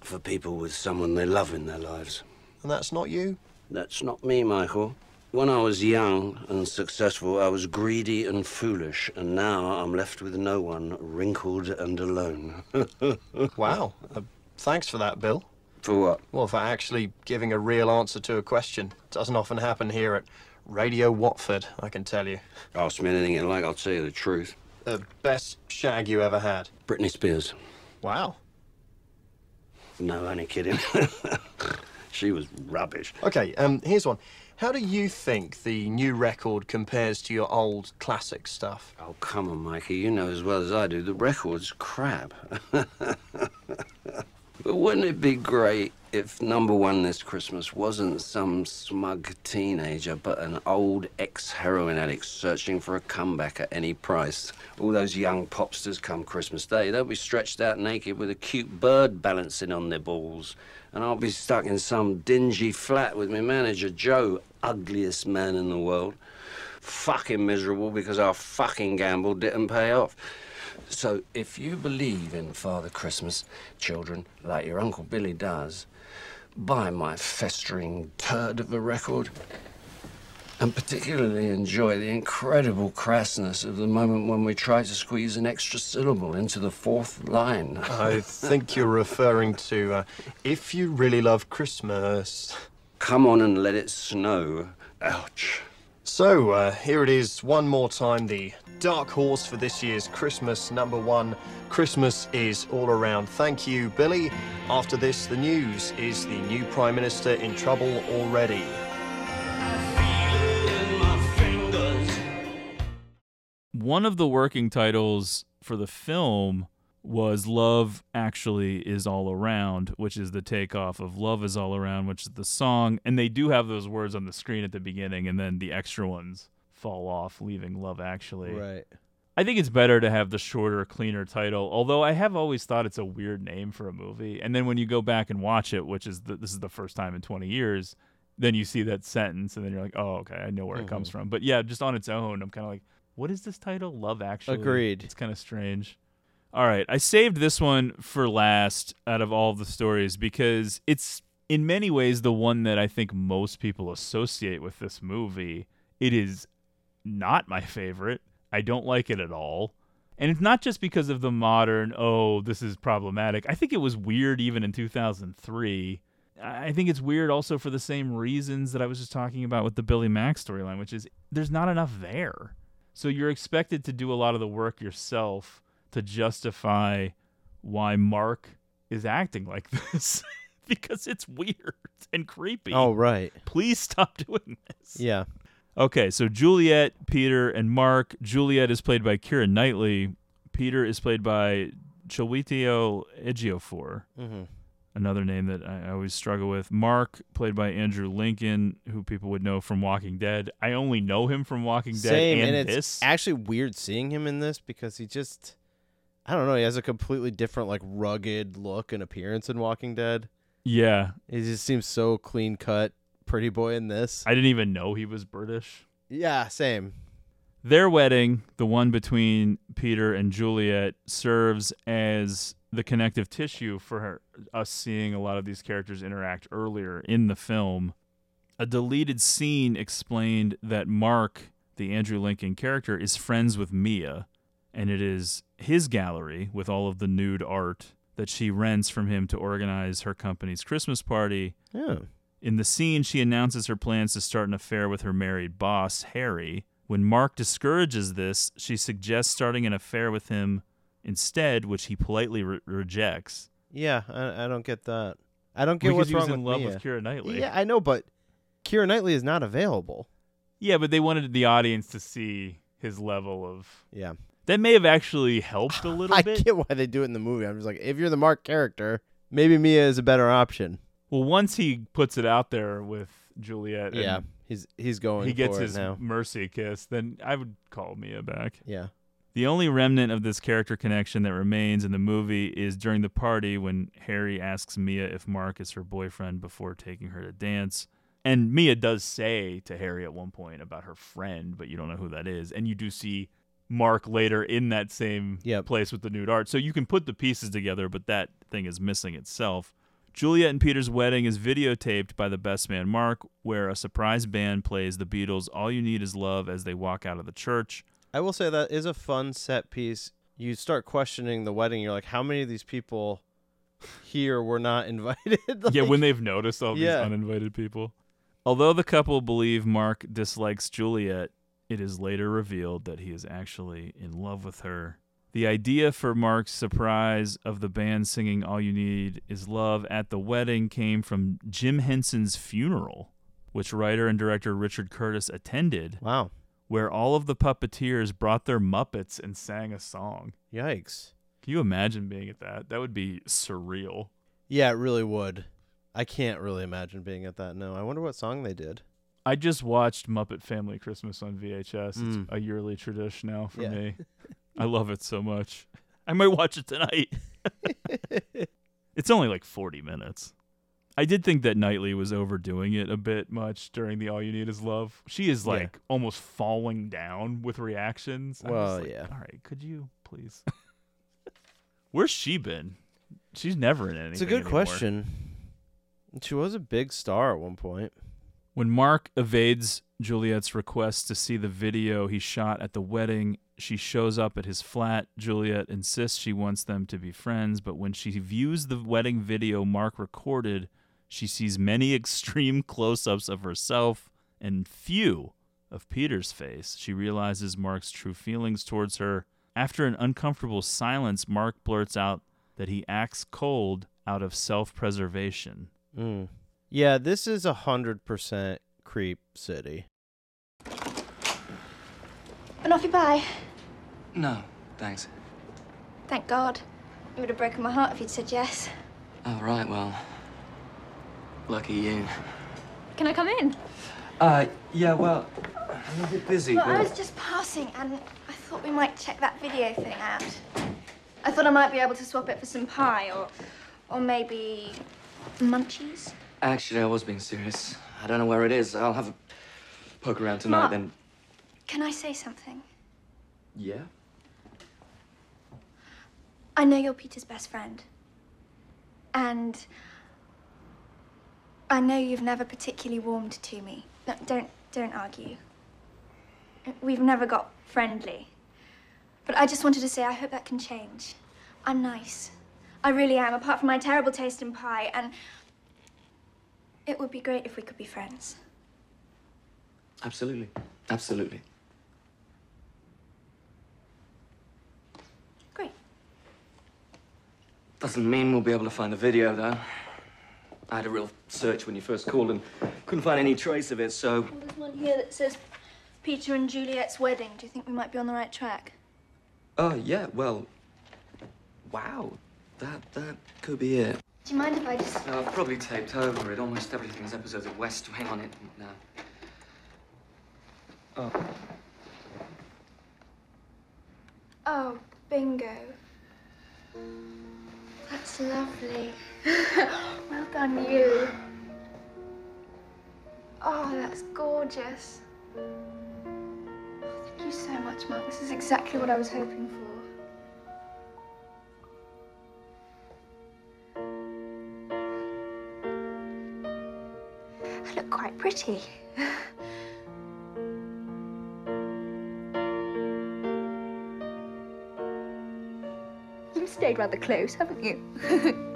for people with someone they love in their lives. And that's not you? That's not me, Michael. When I was young and successful, I was greedy and foolish, and now I'm left with no one, wrinkled and alone. [LAUGHS] wow. Uh, thanks for that, Bill. For what? Well, for actually giving a real answer to a question. Doesn't often happen here at Radio Watford, I can tell you. Ask me anything you like, I'll tell you the truth. The best shag you ever had? Britney Spears. Wow. No, only kidding. [LAUGHS] she was rubbish. Okay, um, here's one. How do you think the new record compares to your old classic stuff? Oh, come on, Mikey. You know as well as I do, the record's crap. [LAUGHS] but wouldn't it be great if number one this Christmas wasn't some smug teenager, but an old ex heroin addict searching for a comeback at any price? All those young popsters come Christmas Day, they'll be stretched out naked with a cute bird balancing on their balls. And I'll be stuck in some dingy flat with my manager, Joe, ugliest man in the world. Fucking miserable because our fucking gamble didn't pay off. So if you believe in Father Christmas, children, like your Uncle Billy does, buy my festering turd of a record. And particularly enjoy the incredible crassness of the moment when we try to squeeze an extra syllable into the fourth line. I think you're referring to uh, If You Really Love Christmas. Come on and let it snow. Ouch. So, uh, here it is one more time the dark horse for this year's Christmas number one. Christmas is all around. Thank you, Billy. After this, the news is the new Prime Minister in trouble already. One of the working titles for the film was Love Actually Is All Around, which is the takeoff of Love Is All Around, which is the song. And they do have those words on the screen at the beginning, and then the extra ones fall off, leaving Love Actually. Right. I think it's better to have the shorter, cleaner title. Although I have always thought it's a weird name for a movie, and then when you go back and watch it, which is the, this is the first time in 20 years, then you see that sentence, and then you're like, oh, okay, I know where it comes Mhm. from. But yeah, just on its own, I'm kind of like, what is this title? Love Actually. Agreed. It's kind of strange. All right, I saved this one for last out of all the stories because it's in many ways the one that I think most people associate with this movie. It is not my favorite. I don't like it at all. And it's not just because of the modern, oh, this is problematic. I think it was weird even in 2003. I think it's weird also for the same reasons that I was just talking about with the Billy Mack storyline, which is there's not enough there. So you're expected to do a lot of the work yourself to justify why Mark is acting like [LAUGHS] this because it's weird and creepy. Oh, right. Please stop doing this. Yeah. Okay, so Juliet, Peter, and Mark. Juliet is played by Keira Knightley. Peter is played by Chiwetel Ejiofor. Mhm. Another name that I I always struggle with. Mark, played by Andrew Lincoln, who people would know from Walking Dead. I only know him from Walking Dead Same, and, and, it's this. actually weird seeing him in this because he just, I don't know, he has a completely different, like, rugged look and appearance in Walking Dead. Yeah. He just seems so clean cut, pretty boy in this. I didn't even know he was British. Yeah, same. Their wedding, the one between Peter and Juliet, serves as the connective tissue for her, us seeing a lot of these characters interact earlier in the film. A deleted scene explained that Mark, the Andrew Lincoln character, is friends with Mia, and it is his gallery with all of the nude art that she rents from him to organize her company's Christmas party. Yeah. In the scene, she announces her plans to start an affair with her married boss, Harry. When Mark discourages this, she suggests starting an affair with him instead, which he politely re- rejects. Yeah, I, I don't get that. I don't get Because what's he was wrong in with love Mia. with Keira Knightley. Yeah, I know, but Keira Knightley is not available. Yeah, but they wanted the audience to see his level of. Yeah. That may have actually helped a [LAUGHS] little bit. I bit. get why they do it in the movie. I'm just like, if you're the Mark character, maybe Mia is a better option. Well, once he puts it out there with Juliet, and Yeah, he's he's going. he gets his mercy kiss, then I would call Mia back. Yeah. The only remnant of this character connection that remains in the movie is during the party when Harry asks Mia if Mark is her boyfriend before taking her to dance. And Mia does say to Harry at one point about her friend, but you don't know who that is. And you do see Mark later in that same place with the nude art. So you can put the pieces together, but that thing is missing itself. Juliet and Peter's wedding is videotaped by the best man Mark, where a surprise band plays the Beatles' All You Need Is Love as they walk out of the church. I will say that is a fun set piece. You start questioning the wedding. You're like, how many of these people here were not [LAUGHS] invited? [LAUGHS] yeah, when they've noticed all Yeah. these uninvited people. Although the couple believe Mark dislikes Juliet, it is later revealed that he is actually in love with her. The idea for Mark's surprise of the band singing All You Need Is Love at the wedding came from Jim Henson's funeral, which writer and director Richard Curtis attended. Wow. Where all of the puppeteers brought their Muppets and sang a song. Yikes. Can you imagine being at that? That would be surreal. Yeah, it really would. I can't really imagine being at that. No, I wonder what song they did. I just watched Muppet Family Christmas on VHS. Mm. It's a yearly tradition now for Yeah. me. [LAUGHS] I love it so much. I might watch it tonight. [LAUGHS] it's only like 40 minutes. I did think that Knightley was overdoing it a bit much during the All You Need Is Love. She is Yeah. like almost falling down with reactions. Well, like, yeah. All right, could you please? [LAUGHS] Where's she been? She's never in anything. It's a good anymore. question. She was a big star at one point. When Mark evades Juliet's request to see the video he shot at the wedding, she shows up at his flat. Juliet insists she wants them to be friends, but when she views the wedding video Mark recorded, she sees many [LAUGHS] extreme close ups of herself and few of Peter's face. She realizes Mark's true feelings towards her. After an uncomfortable silence, Mark blurts out that he acts cold out of self preservation. Mm. Yeah, this is a hundred percent creep city. An off you bye. No, thanks. Thank God. It would have broken my heart if you'd said yes. All right, well, lucky you. Can I come in? Uh, yeah, well, I'm a bit busy. Well, I was just passing and I thought we might check that video thing out. I thought I might be able to swap it for some pie or, or maybe munchies. Actually, I was being serious. I don't know where it is. I'll have a poke around tonight, Mark. then. Can I say something? Yeah? I know you're Peter's best friend. And I know you've never particularly warmed to me. No, don't don't argue. We've never got friendly. But I just wanted to say I hope that can change. I'm nice. I really am, apart from my terrible taste in pie, and it would be great if we could be friends. Absolutely. Absolutely. Great. Doesn't mean we'll be able to find the video, though. I had a real search when you first called and couldn't find any trace of it, so. Well, there's one here that says Peter and Juliet's wedding. Do you think we might be on the right track? Oh, yeah, well. Wow. That, that could be it. Do you mind if I just. Uh, I've probably taped over it. Almost everything's episodes of West Wing on it now. Oh. Oh, bingo. That's lovely. [LAUGHS] well done, you. Oh, that's gorgeous. Oh, thank you so much, Mark. This is exactly what I was hoping for. Pretty. [LAUGHS] You've stayed rather close, haven't you? [LAUGHS]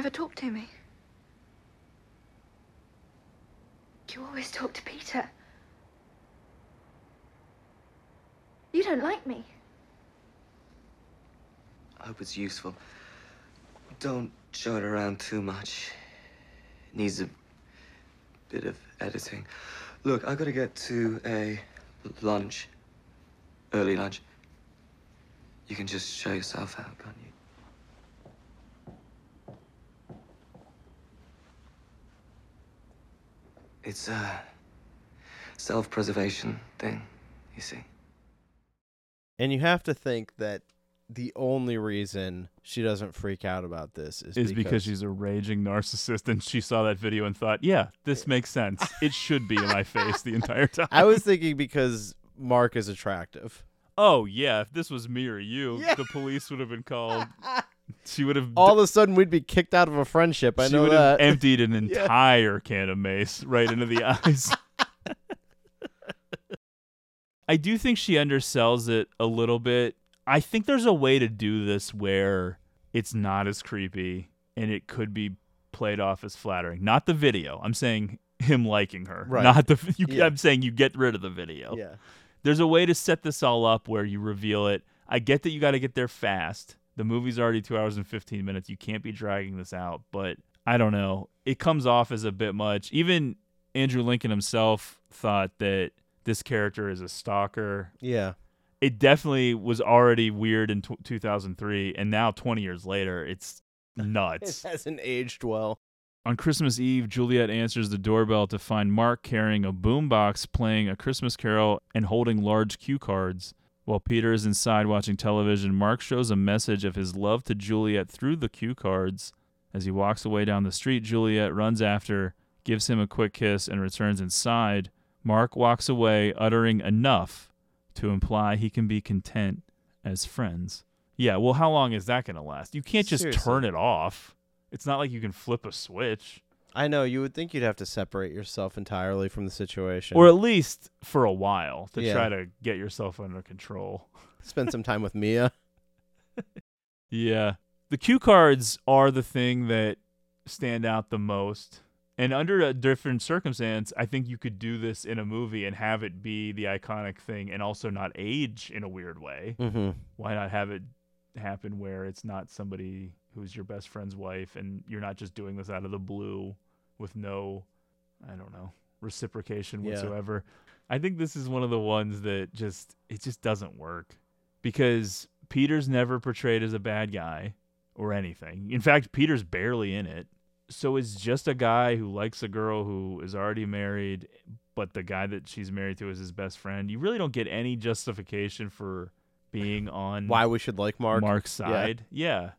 Never talk to me. You always talk to Peter. You don't like me. I hope it's useful. Don't show it around too much. It needs a bit of editing. Look, I've gotta get to a lunch. Early lunch. You can just show yourself out, can't you? It's a self-preservation thing, you see. And you have to think that the only reason she doesn't freak out about this is, Is because she's a raging narcissist and she saw that video and thought, yeah, this makes sense. It should be in my face the entire [LAUGHS] time. I was thinking because Mark is attractive. Oh yeah, if this was me or you, the police would have been called. [LAUGHS] [LAUGHS] She would have All of a sudden, we'd be kicked out of a friendship. I she know would that. have [LAUGHS] emptied an Yeah. entire can of mace right into the eyes. [LAUGHS] I do think she undersells it a little bit. I think there's a way to do this where it's not as creepy and it could be played off as flattering. Not the video. I'm saying him liking her. Right. Not the you, Yeah. I'm saying you get rid of the video. Yeah. There's a way to set this all up where you reveal it. I get that you got to get there fast. The movie's already 2 hours and 15 minutes. You can't be dragging this out, but I don't know. It comes off as a bit much. Even Andrew Lincoln himself thought that this character is a stalker. Yeah. It definitely was already weird in t- 2003 and now 20 years later it's [LAUGHS] nuts. It hasn't aged well. On Christmas Eve, Juliet answers the doorbell to find Mark carrying a boombox playing a Christmas carol and holding large cue cards. While Peter is inside watching television, Mark shows a message of his love to Juliet through the cue cards. As he walks away down the street, Juliet runs after, gives him a quick kiss, and returns inside. Mark walks away, uttering enough to imply he can be content as friends. Yeah, well, how long is that going to last? You can't just Seriously. turn it off. It's not like you can flip a switch. I know you would think you'd have to separate yourself entirely from the situation, Or at least for a while to Yeah. try to get yourself under control. [LAUGHS] spend some time with Mia. Yeah. The cue cards are the thing that stand out the most. And under a different circumstance, I think you could do this in a movie and have it be the iconic thing and also not age in a weird way. Mhm. Why not have it happen where it's not somebody who's your best friend's wife and you're not just doing this out of the blue with no, I don't know, reciprocation Yeah. whatsoever. I think this is one of the ones that just, it just doesn't work because Peter's never portrayed as a bad guy or anything. In fact, Peter's barely in it. So it's just a guy who likes a girl who is already married, but the guy that she's married to is his best friend. You really don't get any justification for being on Why we should like Mark? Mark's Yeah. side. Yeah.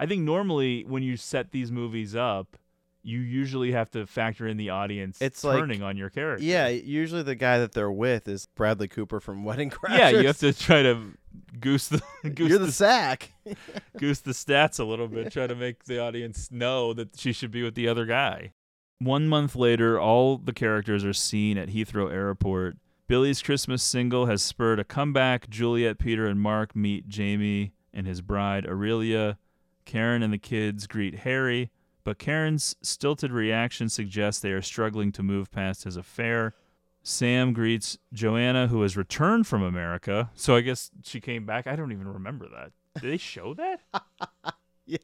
I think normally when you set these movies up, you usually have to factor in the audience It's like- turning on your character. Yeah, usually the guy that they're with is Bradley Cooper from [LAUGHS] Wedding Crashers. Yeah, you have to try to goose the [LAUGHS] goose You're the sack. [LAUGHS] goose the stats a little bit, try to make the audience know that she should be with the other guy. One month later, all the characters are seen at Heathrow Airport. Billy's Christmas single has spurred a comeback. Juliet, Peter, and Mark meet Jamie and his bride, Aurelia. Karen and the kids greet Harry, but Karen's stilted reaction suggests they are struggling to move past his affair. Sam greets Joanna, who has returned from America. So I guess she came back. I don't even remember that. Did they show that? [LAUGHS] yeah,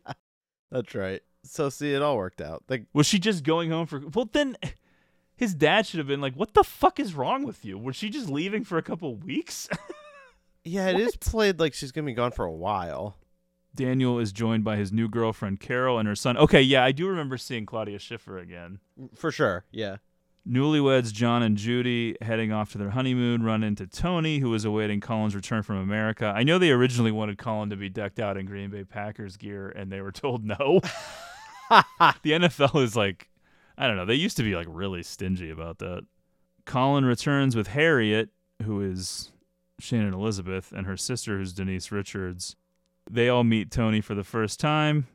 that's right. So see, it all worked out. Like, Was she just going home for? Well, then his dad should have been like, "What the fuck is wrong with you? Was she just leaving for a couple weeks?" [LAUGHS] yeah, it is played like she's gonna be gone for a while. Daniel is joined by his new girlfriend Carol and her son. Okay, yeah, I do remember seeing Claudia Schiffer again. Mm, for sure. Yeah. Newlyweds John and Judy heading off to their honeymoon run into Tony, who is awaiting Colin's return from America. I know they originally wanted Colin to be decked out in Green Bay Packers gear, and they were told no. [LAUGHS] the NFL is like, I don't know. They used to be like really stingy about that. Colin returns with Harriet, who is Shannon Elizabeth, and her sister, who's Denise Richards. They all meet Tony for the first time,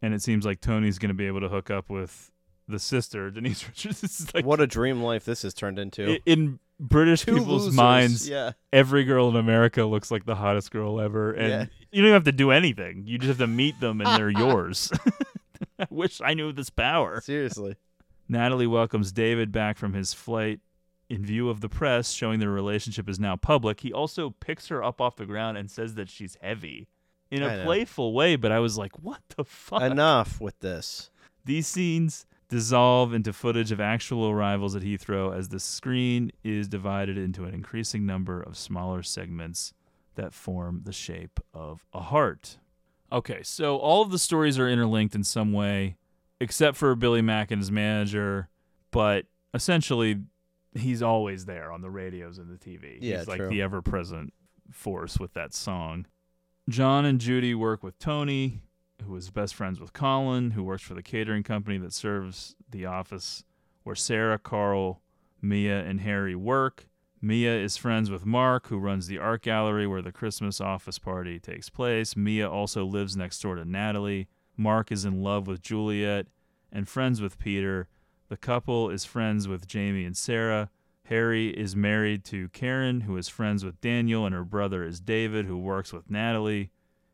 and it seems like Tony's going to be able to hook up with the sister, [LAUGHS] Denise Richards. This is like what a dream life this has turned into. In British Two people's losers, minds, yeah. every girl in America looks like the hottest girl ever, and Yeah. you don't have to do anything. You just have to meet them, and they're yours. [LAUGHS] I wish I knew this power. Seriously. Natalie welcomes David back from his flight in view of the press, showing their relationship is now public. He also picks her up off the ground and says that she's heavy in a playful way, but I was like, what the fuck? Enough with this. These scenes dissolve into footage of actual arrivals at Heathrow as the screen is divided into an increasing number of smaller segments that form the shape of a heart. Okay, so all of the stories are interlinked in some way, except for Billy Mack and his manager, but essentially he's always there on the radios and the TV. Yeah, he's like true. the ever present force with that song. John and Judy work with Tony, who is best friends with Colin, who works for the catering company that serves the office where Sarah, Carl, Mia, and Harry work. Mia is friends with Mark, who runs the art gallery where the Christmas office party takes place. Mia also lives next door to Natalie. Mark is in love with Juliet and friends with Peter. The couple is friends with Jamie and Sarah. Harry is married to Karen, who is friends with Daniel, and her brother is David, who works with Natalie.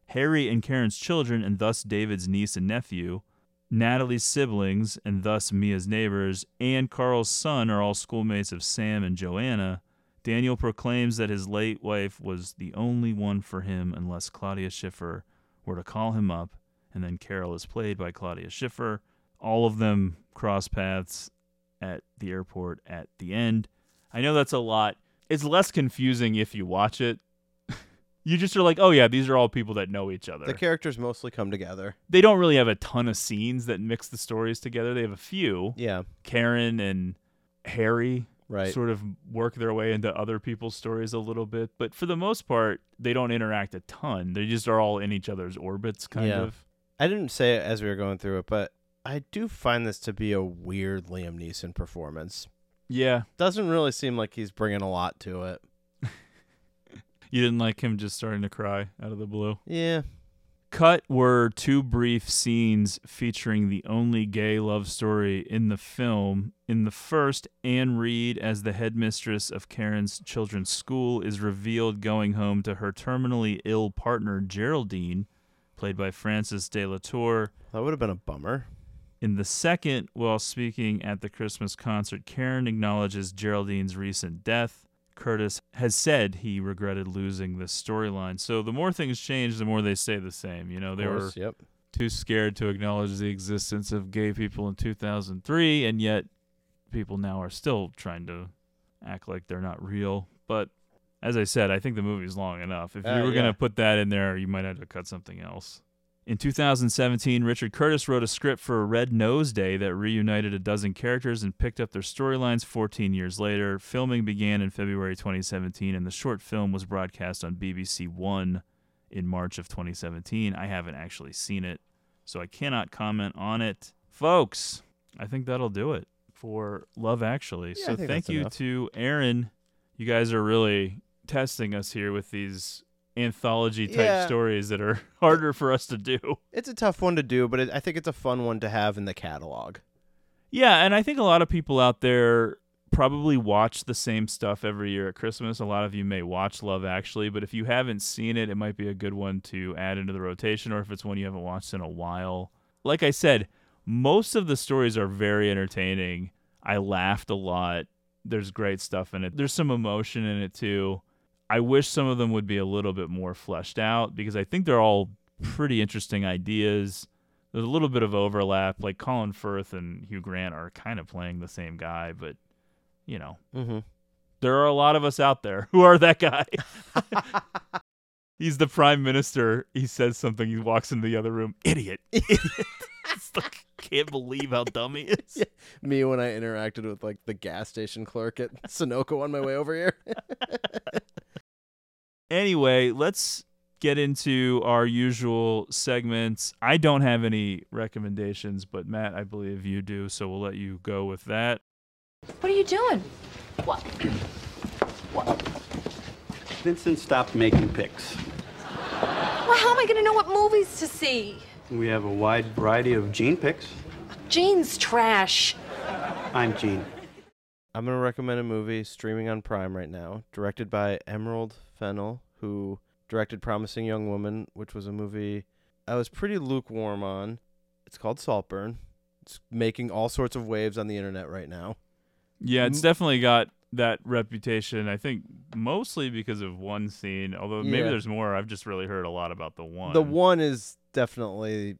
Harry and Karen's children, and thus David's niece and nephew, Natalie's siblings, and thus Mia's neighbors, and Carl's son are all schoolmates of Sam and Joanna. Daniel proclaims that his late wife was the only one for him unless Claudia Schiffer were to call him up, and then Carol is played by Claudia Schiffer. All of them cross paths at the airport at the end. I know that's a lot. It's less confusing if you watch it. [LAUGHS] you just are like, oh yeah, these are all people that know each other. The characters mostly come together. they don't really have a ton of scenes that mix the stories together. They have a few. Yeah. Karen and Harry Right. sort of work their way into other people's stories a little bit, but for the most part, they don't interact a ton. They just are all in each other's orbits, kind yeah. of. I didn't say it as we were going through it, but I do find this to be a weird Liam Neeson performance. Yeah. Doesn't really seem like he's bringing a lot to it. [LAUGHS] You didn't like him just starting to cry out of the blue. Yeah. Cut were two brief scenes featuring the only gay love story in the film. In the first, Anne Reid, as the headmistress of Karen's children's school, is revealed going home to her terminally ill partner, Geraldine, played by Frances de la Tour. That would have been a bummer. In the second, while speaking at the Christmas concert, Karen acknowledges Geraldine's recent death. Curtis has said he regretted losing this storyline. So the more things change, the more they stay the same. You know, they course, were yep. too scared to acknowledge the existence of gay people in 2003, and yet people now are still trying to act like they're not real. But as I said, I think the movie's long enough. If Uh, you were going to put that in there, you might have to cut something else. In 2017, Richard Curtis wrote a script for Red Nose Day that reunited a dozen characters and picked up their storylines 14 years later. Filming began in February 2017, and the short film was broadcast on BBC One in March of 2017. I haven't actually seen it, so I cannot comment on it. Folks, I think that'll do it for Love Actually. Yeah, so thank you enough. to Aaron. You guys are really testing us here with these anthology type Yeah. stories that are [LAUGHS] harder for us to do. It's a tough one to do, but it, I think it's a fun one to have in the catalog. Yeah, and I think a lot of people out there probably watch the same stuff every year at Christmas. A lot of you may watch Love Actually, but if you haven't seen it, it might be a good one to add into the rotation or if it's one you haven't watched in a while. Like I said, most of the stories are very entertaining. I laughed a lot. There's great stuff in it. There's some emotion in it too. I wish some of them would be a little bit more fleshed out because I think they're all pretty interesting ideas. There's a little bit of overlap. Like Colin Firth and Hugh Grant are kind of playing the same guy, but you know, Mhm. there are a lot of us out there who are that guy. [LAUGHS] He's the prime minister. He says something. He walks into the other room. Idiot. Idiot. [LAUGHS] [LAUGHS] [LAUGHS] It's like, can't believe how dumb he is. Me when I interacted with like the gas station clerk at [LAUGHS] Sunoco on my way over here. [LAUGHS] Anyway, let's get into our usual segments. I don't have any recommendations, but Matt, I believe you do, so we'll let you go with that. What are you doing? What? What? Vincent stopped making pics. Well, how am I gonna know what movies to see? We have a wide variety of Gene pics. Gene's trash. I'm Gene. I'm gonna recommend a movie streaming on Prime right now, directed by Emerald Fennell, who directed Promising Young Woman, which was a movie I was pretty lukewarm on. It's called Saltburn. It's making all sorts of waves on the internet right now. Yeah, it's mm. definitely got that reputation. I think mostly because of one scene, although maybe Yeah. there's more. I've just really heard a lot about the one. The one is definitely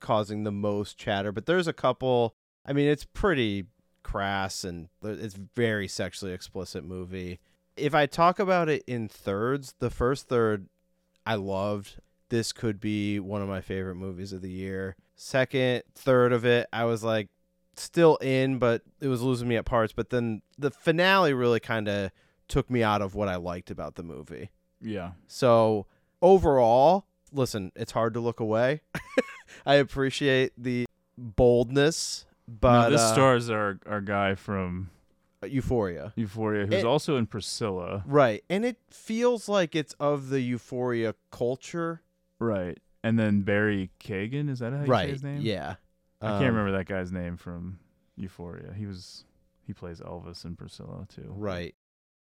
causing the most chatter, but there's a couple. I mean, it's pretty crass and it's very sexually explicit movie. If I talk about it in thirds, the first third I loved. This could be one of my favorite movies of the year. Second, third of it, I was like still in, but it was losing me at parts. But then the finale really kind of took me out of what I liked about the movie. Yeah. So overall, listen, it's hard to look away. [LAUGHS] I appreciate the boldness, but no, this uh, stars our our guy from Euphoria. Euphoria, who's It- also in Priscilla. Right. And it feels like it's of the Euphoria culture. Right. And then Barry Keoghan, is that how you say Right, his name? yeah. I Um, can't remember that guy's name from Euphoria. He was he plays Elvis in Priscilla too. Right.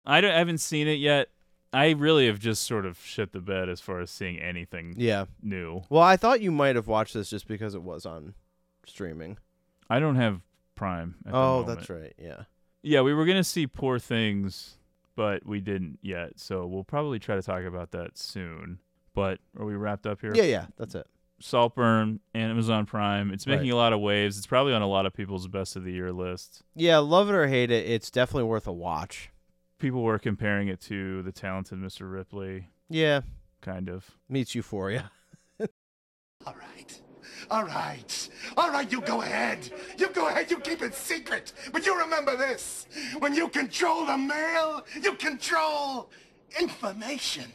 I, don't, I haven't seen it yet. I really have just sort of shit the bed as far as seeing anything Yeah. new. Well, I thought you might have watched this just because it was on streaming. I don't have Prime. At Oh, that's right. Yeah. Yeah, we were gonna see Poor Things, but we didn't yet. So we'll probably try to talk about that soon. But are we wrapped up here? Yeah, yeah, that's it. Saltburn, Amazon Prime. It's making Right. a lot of waves. It's probably on a lot of people's best of the year list. Yeah, love it or hate it, it's definitely worth a watch. People were comparing it to the talented Mr. Ripley. Yeah. Kind of. Meets Euphoria. [LAUGHS] All right. All right. All right, you go ahead. You go ahead, you keep it secret. But you remember this. When you control the mail, you control information.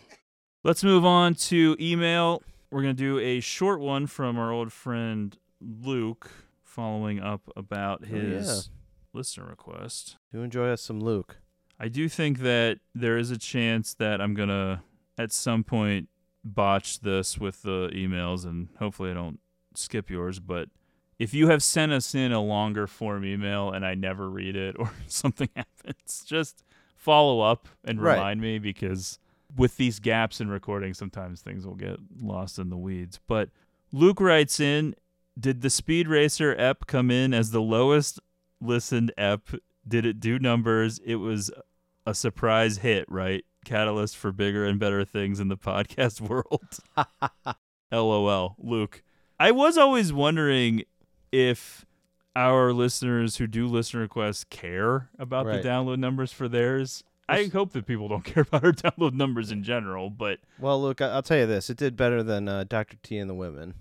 Let's move on to email. We're going to do a short one from our old friend Luke following up about Oh, his listener request. Do enjoy us some Luke. I do think that there is a chance that I'm going to, at some point, botch this with the emails, and hopefully I don't skip yours. But if you have sent us in a longer form email and I never read it [LAUGHS] or [LAUGHS] something happens, just follow up and Right. remind me because with these gaps in recording, sometimes things will get lost in the weeds. But Luke writes in Did the Speed Racer ep come in as the lowest listened ep? Did it do numbers? It was a surprise hit, right? Catalyst for bigger and better things in the [LAUGHS] podcast world. [LAUGHS] LOL. Luke. I was always wondering if our listeners who do listener requests care about Right. the download numbers for theirs. I hope that people don't [LAUGHS] care about our download numbers in general, but Well, Luke, I- I'll tell you this: it did better than uh, Dr. T and the Women.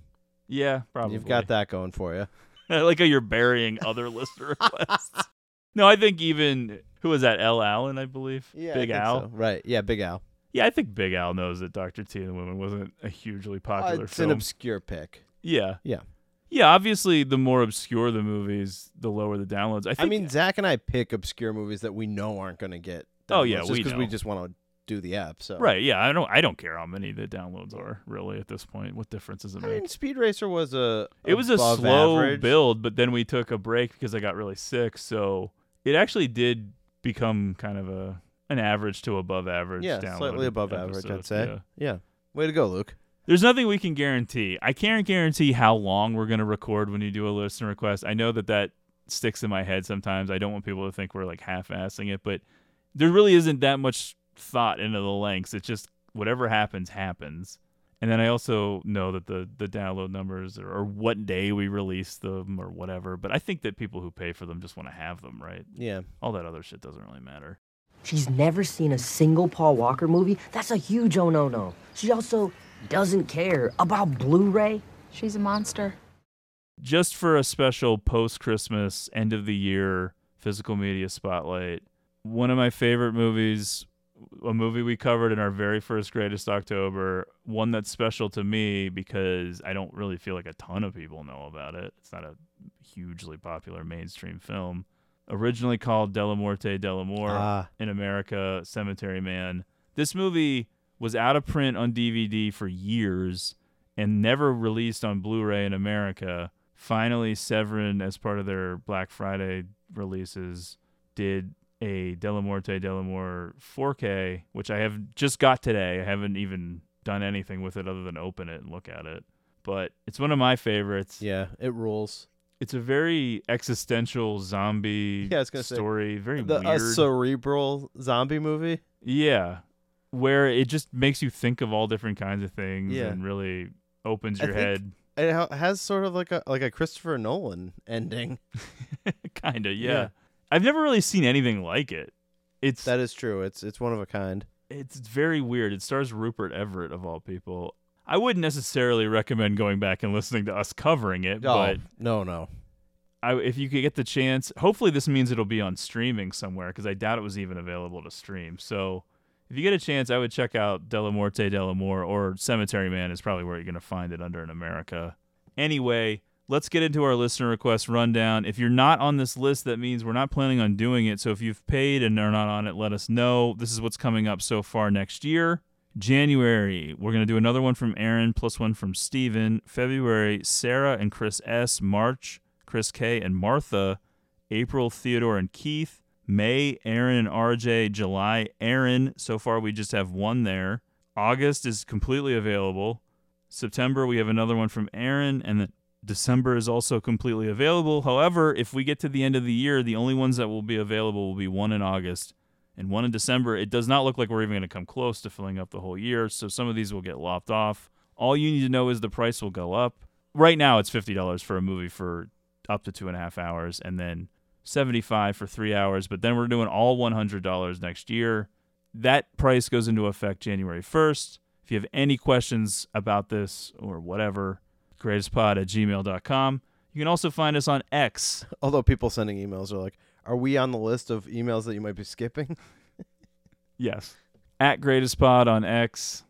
yeah, probably. You've got that going for you. I like how you're burying other listener requests. No, I think even who was that? L. Allen, I believe. Yeah, I Big think Al. so. Right? Yeah, Big Al. Yeah, I think Big Al knows that Doctor T and the Women wasn't a hugely popular Uh, it's film. an obscure pick. yeah, Yeah. yeah. Obviously, the more obscure the movies, the lower the downloads. I I, mean, Zach and I pick obscure movies that we know aren't going to get. Oh, yeah, downloads, we just 'cause we just want to do the app. So right? Yeah, I don't. I don't care how many the downloads are really at this point. What difference does it make? I mean, Speed Racer was a it was a slow average. build, but then we took a break because I got really sick. So it actually did become kind of a an average to above average. Yeah, slightly above average. I'd say. Yeah. Yeah. Way to go, Luke. There's nothing we can guarantee. I can't guarantee how long we're going to record when you do a listener request. I know that that sticks in my head sometimes. I don't want people to think we're like half-assing it, but there really isn't that much thought into the lengths. It's just whatever happens happens. And then I also know that the the download numbers or, or what day we release them or whatever. But I think that people who pay for them just want to have them, right? Yeah. All that other shit doesn't really matter. She's never seen a single Paul Walker movie. That's a huge oh no no. She also doesn't care about Blu ray. She's a monster. just for a special post Christmas end of the year physical media spotlight, one of my favorite movies, a movie we covered in our very first greatest October, one that's special to me because I don't really feel like a ton of people know about it. It's not a hugely popular mainstream film. Originally called Dellamorte Dellamore Ah. in America, Cemetery Man. This movie was out of print on DVD for years and never released on Blu-ray in America. Finally, Severin, as part of their Black Friday releases, did a Dellamorte Dellamore 4K, which I have just got today. I haven't even done anything with it other than open it and look at it. but it's one of my favorites. Yeah, it rules. It's a very existential zombie [LAUGHS] Yeah, I was gonna say, story. very the, weird. A cerebral zombie movie. yeah, where it just makes you think of all different kinds of things Yeah. and really opens your head. It has sort of like a like a Christopher Nolan ending. [LAUGHS] Kinda, yeah. Yeah. I've never really seen anything like it. It's That is true. It's it's one of a kind. it's very weird. It stars Rupert Everett of all people. I wouldn't necessarily recommend going back and listening to us covering it, Oh, but no, no. I, if you could get the chance, hopefully this means it'll be on streaming somewhere because I doubt it was even available to stream. So if you get a chance, I would check out Dellamorte Dellamore or Cemetery Man is probably where you're going to find it under in America. Anyway, let's get into our listener request rundown. If you're not on this list, that means we're not planning on doing it. So if you've paid and are not on it, let us know. This is what's coming up so far next year. January, we're going to do another one from Aaron plus one from Steven. February, Sarah and Chris S. March, Chris K. and Martha. April, Theodore and Keith. May, Aaron and RJ. July, Aaron. So far, we just have one there. August is completely available. September, we have another one from Aaron. And then December is also completely available. However, if we get to the end of the year, the only ones that will be available will be one in August and one in December. It does not look like we're even going to come close to filling up the whole year, so some of these will get lopped off. All you need to know is the price will go up. Right now, it's fifty dollars for a movie for up to two and a half hours, and then seventy-five for three hours. But then we're doing all one hundred dollars next year. That price goes into effect January first. If you have any questions about this or whatever, greatestpod at gmail.com. You can also find us on X. [LAUGHS] Although people sending emails are like, "Are we on the list of emails that you might be skipping?" [LAUGHS] Yes. At Greatest Pod on X.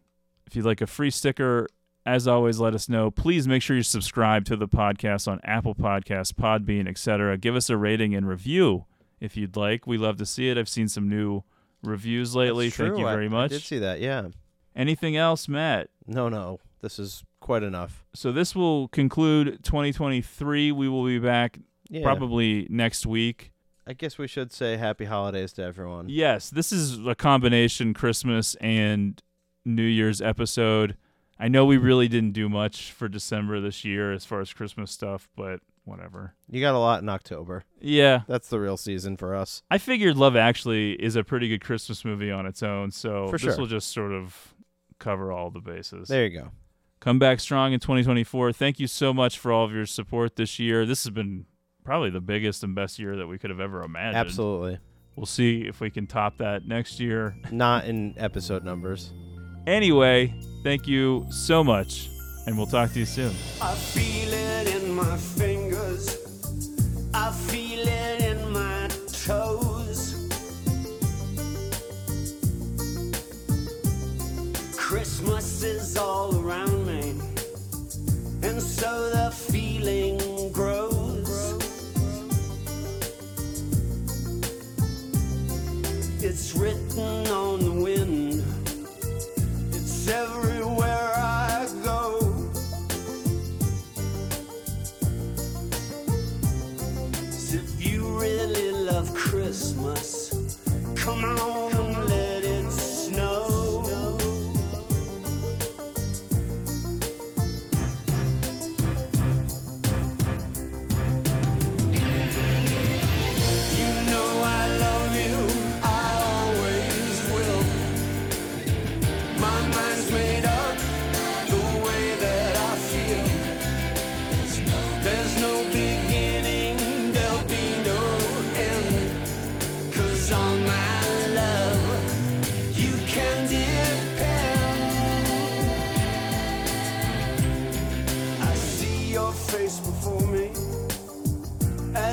If you'd like a free sticker, as always, let us know. Please make sure you subscribe to the podcast on Apple Podcasts, Podbean, etc. Give us a rating and review if you'd like. We love to see it. I've seen some new reviews lately. Thank you I- very I much. did see that. Yeah. Anything else, Matt? No, no. This is quite enough. So this will conclude 2023. We will be back Yeah. probably next week. I guess we should say happy holidays to everyone. Yes, this is a combination Christmas and New Year's episode. I know we really didn't do much for December this year as far as Christmas stuff, but whatever. You got a lot in October. Yeah. That's the real season for us. I figured Love Actually is a pretty good Christmas movie on its own, so For this sure. will just sort of cover all the bases. There you go. Come back strong in 2024. Thank you so much for all of your support this year. This has been probably the biggest and best year that we could have ever imagined. Absolutely. We'll see if we can top that next year. Not in episode numbers. Anyway, thank you so much, and we'll talk to you soon. I feel it in my fingers. I feel it in my toes. Christmas is all around me, and so the feeling grows. It's written on the wind. It's everywhere I go. So if you really love Christmas, come on and let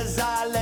as I lay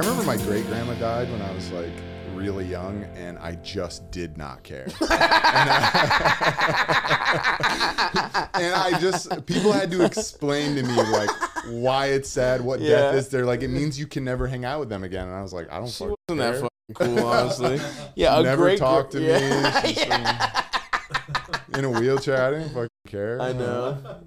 I remember my great grandma died when I was like really young, and I just did not care. [LAUGHS] and, I, uh, [LAUGHS] and I just people had to explain to me like why it's sad, what Yeah. death is. They're like, it means you can never hang out with them again. And I was like, I don't. She fucking wasn't that fucking cool, honestly. [LAUGHS] Yeah, a never great talked to yeah. me. She's in a wheelchair. I didn't fucking care. I know.